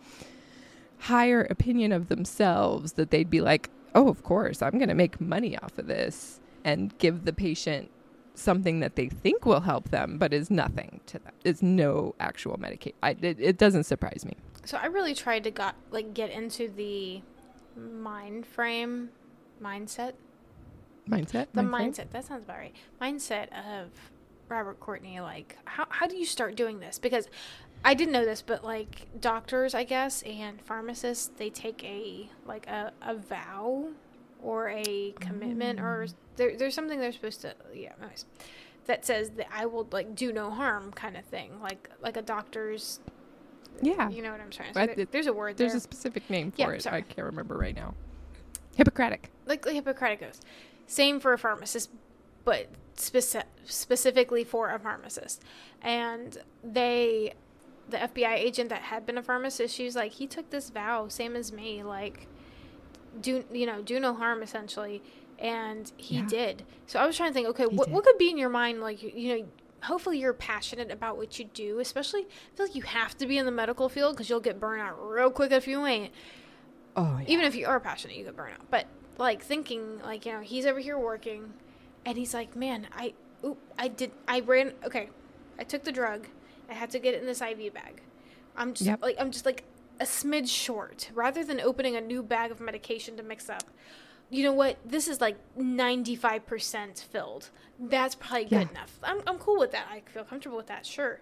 higher opinion of themselves that they'd be like, "Oh, of course, I'm going to make money off of this and give the patient something that they think will help them, but is nothing to them. It's no actual medication. It, it doesn't surprise me. So I really tried to got like get into the mind frame mindset. Mindset. The Mind mindset. frame? That sounds about right. Mindset of Robert Courtney. Like, how how do you start doing this? Because I didn't know this, but like doctors, I guess, and pharmacists, they take a like a, a vow or a commitment, or mm. there, there's something they're supposed to. Yeah, nice. That says that I will like do no harm, kind of thing. Like like a doctor's. Yeah. You know what I'm trying to say? There- there's a word There's there. a specific name Yeah, for it. sorry. I can't remember right now. Hippocratic. like the Hippocratic Oath. Same for a pharmacist, but speci- specifically for a pharmacist. And they, the FBI agent that had been a pharmacist, she was like, he took this vow, same as me, like, do you know, do no harm, essentially. And he Yeah. did. So I was trying to think, okay, He what did. what could be in your mind, like, you, you know. Hopefully you're passionate about what you do, especially I feel like you have to be in the medical field because you'll get burned out real quick if you ain't Oh, yeah. even if you are passionate, you get burn out. But like thinking, like you know, he's over here working, and he's like, man, I, oop, I did, I ran. Okay, I took the drug. I had to get it in this IV bag. I'm just Yep. like, I'm just like a smidge short. Rather than opening a new bag of medication to mix up, you know what? This is like 95% filled. That's probably good Yeah. enough. I'm, I'm cool with that. I feel comfortable with that. Sure.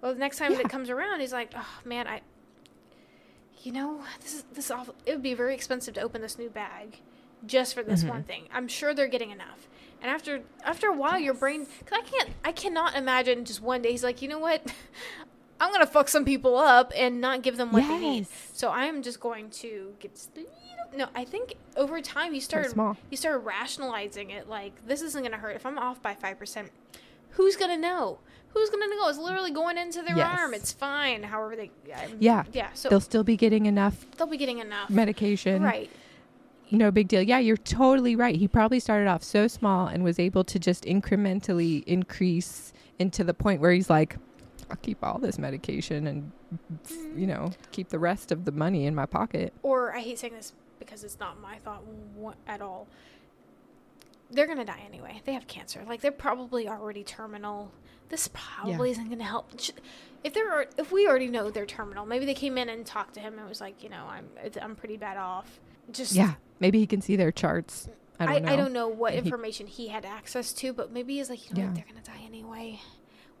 Well, the next time Yeah. it comes around, he's like, oh man, I, you know, this is this is awful. It would be very expensive to open this new bag just for this Mhm. one thing. I'm sure they're getting enough. And after after a while, your brain, cause I can't, I cannot imagine just one day he's like, you know what, I'm gonna fuck some people up and not give them what they need. So I'm just going to get. just a little- No, I think over time he started small. he started rationalizing it. Like this isn't gonna hurt if I'm off by five percent. Who's gonna know? Who's gonna know? It's literally going into their Yes. arm. It's fine. However they. Yeah. Yeah. So They'll still be getting enough they'll be getting enough. medication. Right. No big deal. Yeah, you're totally right. He probably started off so small and was able to just incrementally increase into the point where he's like, I'll keep all this medication and, you mm. know, keep the rest of the money in my pocket. Or I hate saying this because it's not my thought at all. they're gonna die anyway. They have cancer. Like they're probably already terminal. This probably isn't gonna help. If they're if we already know they're terminal, maybe they came in and talked to him and was like, you know, I'm I'm pretty bad off. Just Yeah. Maybe he can see their charts. I I, don't know. I don't know what And he- information he had access to, but maybe he's like, you know Yeah. what, they're gonna die anyway.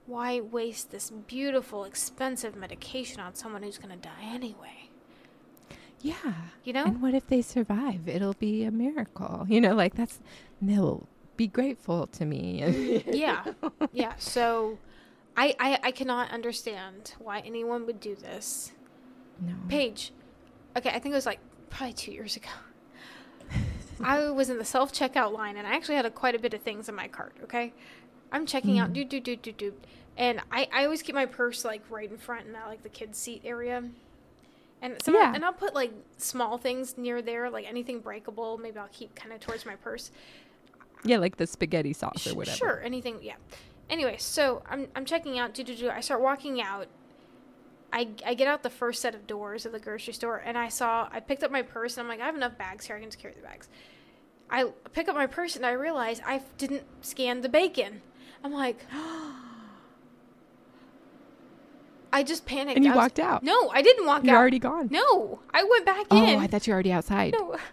Why waste this beautiful, expensive medication on someone who's gonna die anyway? Yeah. You know? And what if they survive? It'll be a miracle. You know, like that's they'll be grateful to me. [LAUGHS] yeah yeah so I, I i cannot understand why anyone would do this no. paige okay i think it was like probably two years ago [LAUGHS] i was in the self-checkout line and i actually had a, quite a bit of things in my cart okay i'm checking out Mm. do do do do do and I, I always keep my purse like right in front in that like the kids seat area and some Yeah. and i'll put like small things near there like anything breakable maybe i'll keep kind of towards my purse Yeah, like the spaghetti sauce or whatever. Sure, anything. Yeah. Anyway, so I'm I'm checking out. Do do do. I start walking out. I I get out the first set of doors of the grocery store, and I saw I picked up my purse, and I'm like, I have enough bags here. I can just carry the bags. I pick up my purse, and I realize I didn't scan the bacon. I'm like. [GASPS] Oh, I just panicked. And you was- walked out. No, I didn't walk out. You're already gone. No, I went back Oh, in. Oh, I thought you were already outside. No. [LAUGHS]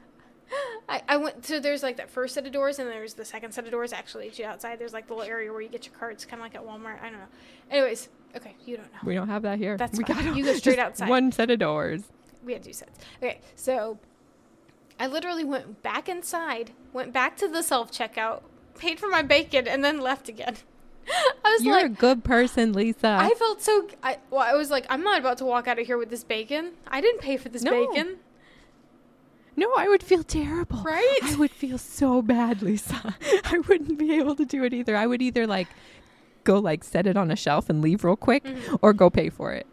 I, I went so there's like that first set of doors and there's the second set of doors actually to outside there's like the little area where you get your carts kind of like at Walmart I don't know anyways okay you don't know We don't have that here. That's we fine. got You go straight outside. One set of doors. we had two sets okay so I literally went back inside went back to the self checkout paid for my bacon and then left again [LAUGHS] I was You're like a good person, Lisa. I felt so I well I was like I'm not about to walk out of here with this bacon I didn't pay for this No. bacon no, I would feel terrible. Right? I would feel so bad, Lisa. [LAUGHS] I wouldn't be able to do it either. I would either like go like set it on a shelf and leave real quick Mhm. or go pay for it.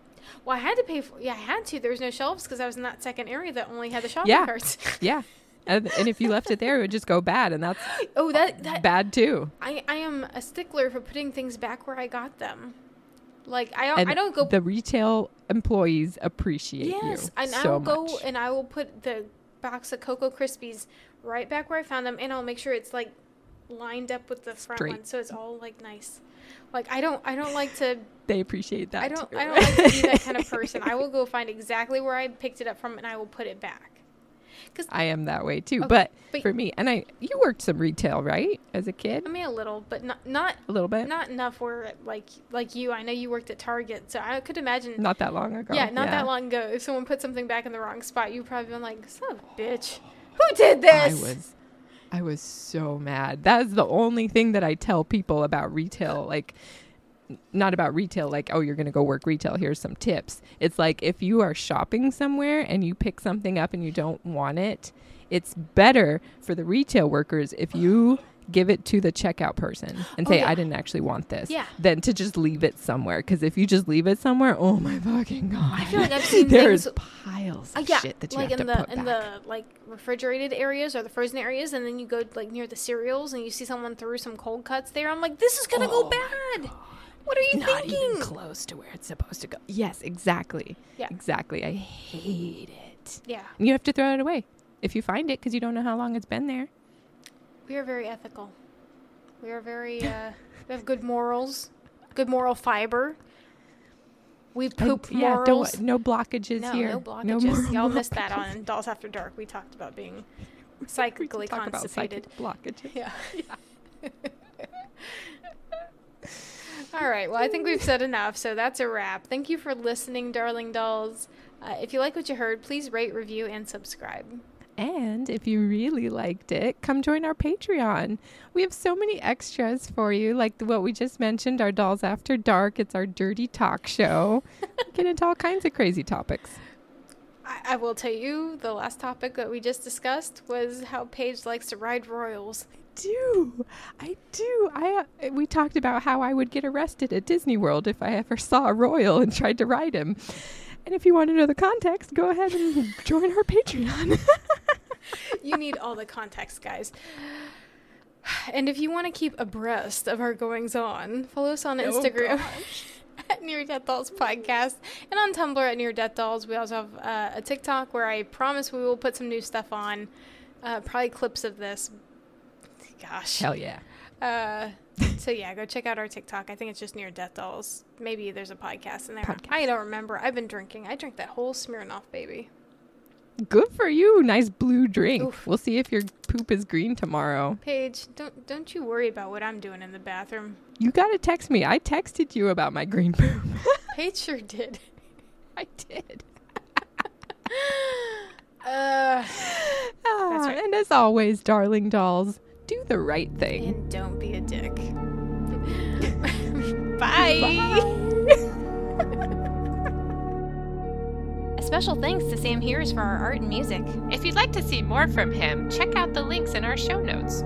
well I had to pay for yeah I had to there was no shelves because I was in that second area that only had the shopping Yeah. carts Yeah. [LAUGHS] And, and if you left it there, it would just go bad, and that's Oh, that that bad too. I I am a stickler for putting things back where I got them. Like I And I don't go. The retail employees appreciate yes, you and I so will go and I will put the box of Cocoa Krispies right back where I found them, and I'll make sure it's like lined up with the front Straight. one, so it's all like nice. Like I don't I don't like to [LAUGHS] they appreciate that. I don't too. I don't like to be that kind of [LAUGHS] person. I will go find exactly where I picked it up from, and I will put it back. Cause I am that way too. Okay, but, but- for me, and I, you worked some retail, right, as a kid, I mean a little, but not not a little bit, not enough where like like you. I know you worked at Target, so I could imagine not that long ago. Yeah, not that long ago. If someone put something back in the wrong spot, you'd probably been like, "Son of a bitch, [GASPS] who did this?" I was, I was so mad. That is the only thing that I tell people about retail, like. Not about retail, like, oh, you're going to go work retail. Here's some tips. It's like if you are shopping somewhere and you pick something up and you don't want it, it's better for the retail workers if you give it to the checkout person and Oh, say, yeah. I didn't actually want this, Yeah. than to just leave it somewhere. Because if you just leave it somewhere, oh my fucking God. I feel like I've seen [LAUGHS] There's things piles uh, of yeah, shit that you like have in to the put in back. the like refrigerated areas or the frozen areas, and then you go like near the cereals and you see someone threw some cold cuts there. I'm like, "This is gonna Oh go bad." What are you Not thinking? even close to where it's supposed to go. Yes, exactly. Yeah. Exactly. I hate it. Yeah, you have to throw it away if you find it because you don't know how long it's been there. we are very ethical. We are very. uh [LAUGHS] We have good morals, good moral fiber. We poop yeah, morals. don't no blockages no, here. no blockages. moral Y'all missed that on Dolls After Dark. We talked about being [LAUGHS] psychically talk about constipated. psychic blockages. Yeah. [LAUGHS] All right. Well, I think we've said enough, so that's a wrap. Thank you for listening, darling dolls. Uh, if you like what you heard, please rate, review, and subscribe. And if you really liked it, come join our Patreon. We have so many extras for you, like the, what we just mentioned, our Dolls After Dark. It's our dirty talk show. Get into all kinds of crazy topics. I, I will tell you, the last topic that we just discussed was how Paige likes to ride royals. Do. I do. I uh, we talked about how I would get arrested at Disney World if I ever saw a royal and tried to ride him. And if you want to know the context, go ahead and join our Patreon. [LAUGHS] you need all the context, guys. And if you want to keep abreast of our goings on, follow us on Oh, Instagram [LAUGHS] at Near Death Dolls Podcast and on Tumblr at Near Death Dolls. We also have uh, a TikTok where I promise we will put some new stuff on, uh, probably clips of this. Gosh. Hell yeah. Uh, so yeah, go check out our TikTok. I think it's just near Death Dolls. Maybe there's a podcast in there. Podcast. I don't remember. I've been drinking. I drank that whole Smirnoff baby. Good for you. Nice blue drink. Oof. We'll see if your poop is green tomorrow. Paige, don't don't you worry about what I'm doing in the bathroom. You gotta text me. I texted you about my green poop. [LAUGHS] Paige sure did. [LAUGHS] I did. [LAUGHS] Uh, Ah, right. And as always, darling dolls, do the right thing. and don't be a dick. [LAUGHS] Bye. A special thanks to Sam Hears for our art and music. If you'd like to see more from him, check out the links in our show notes.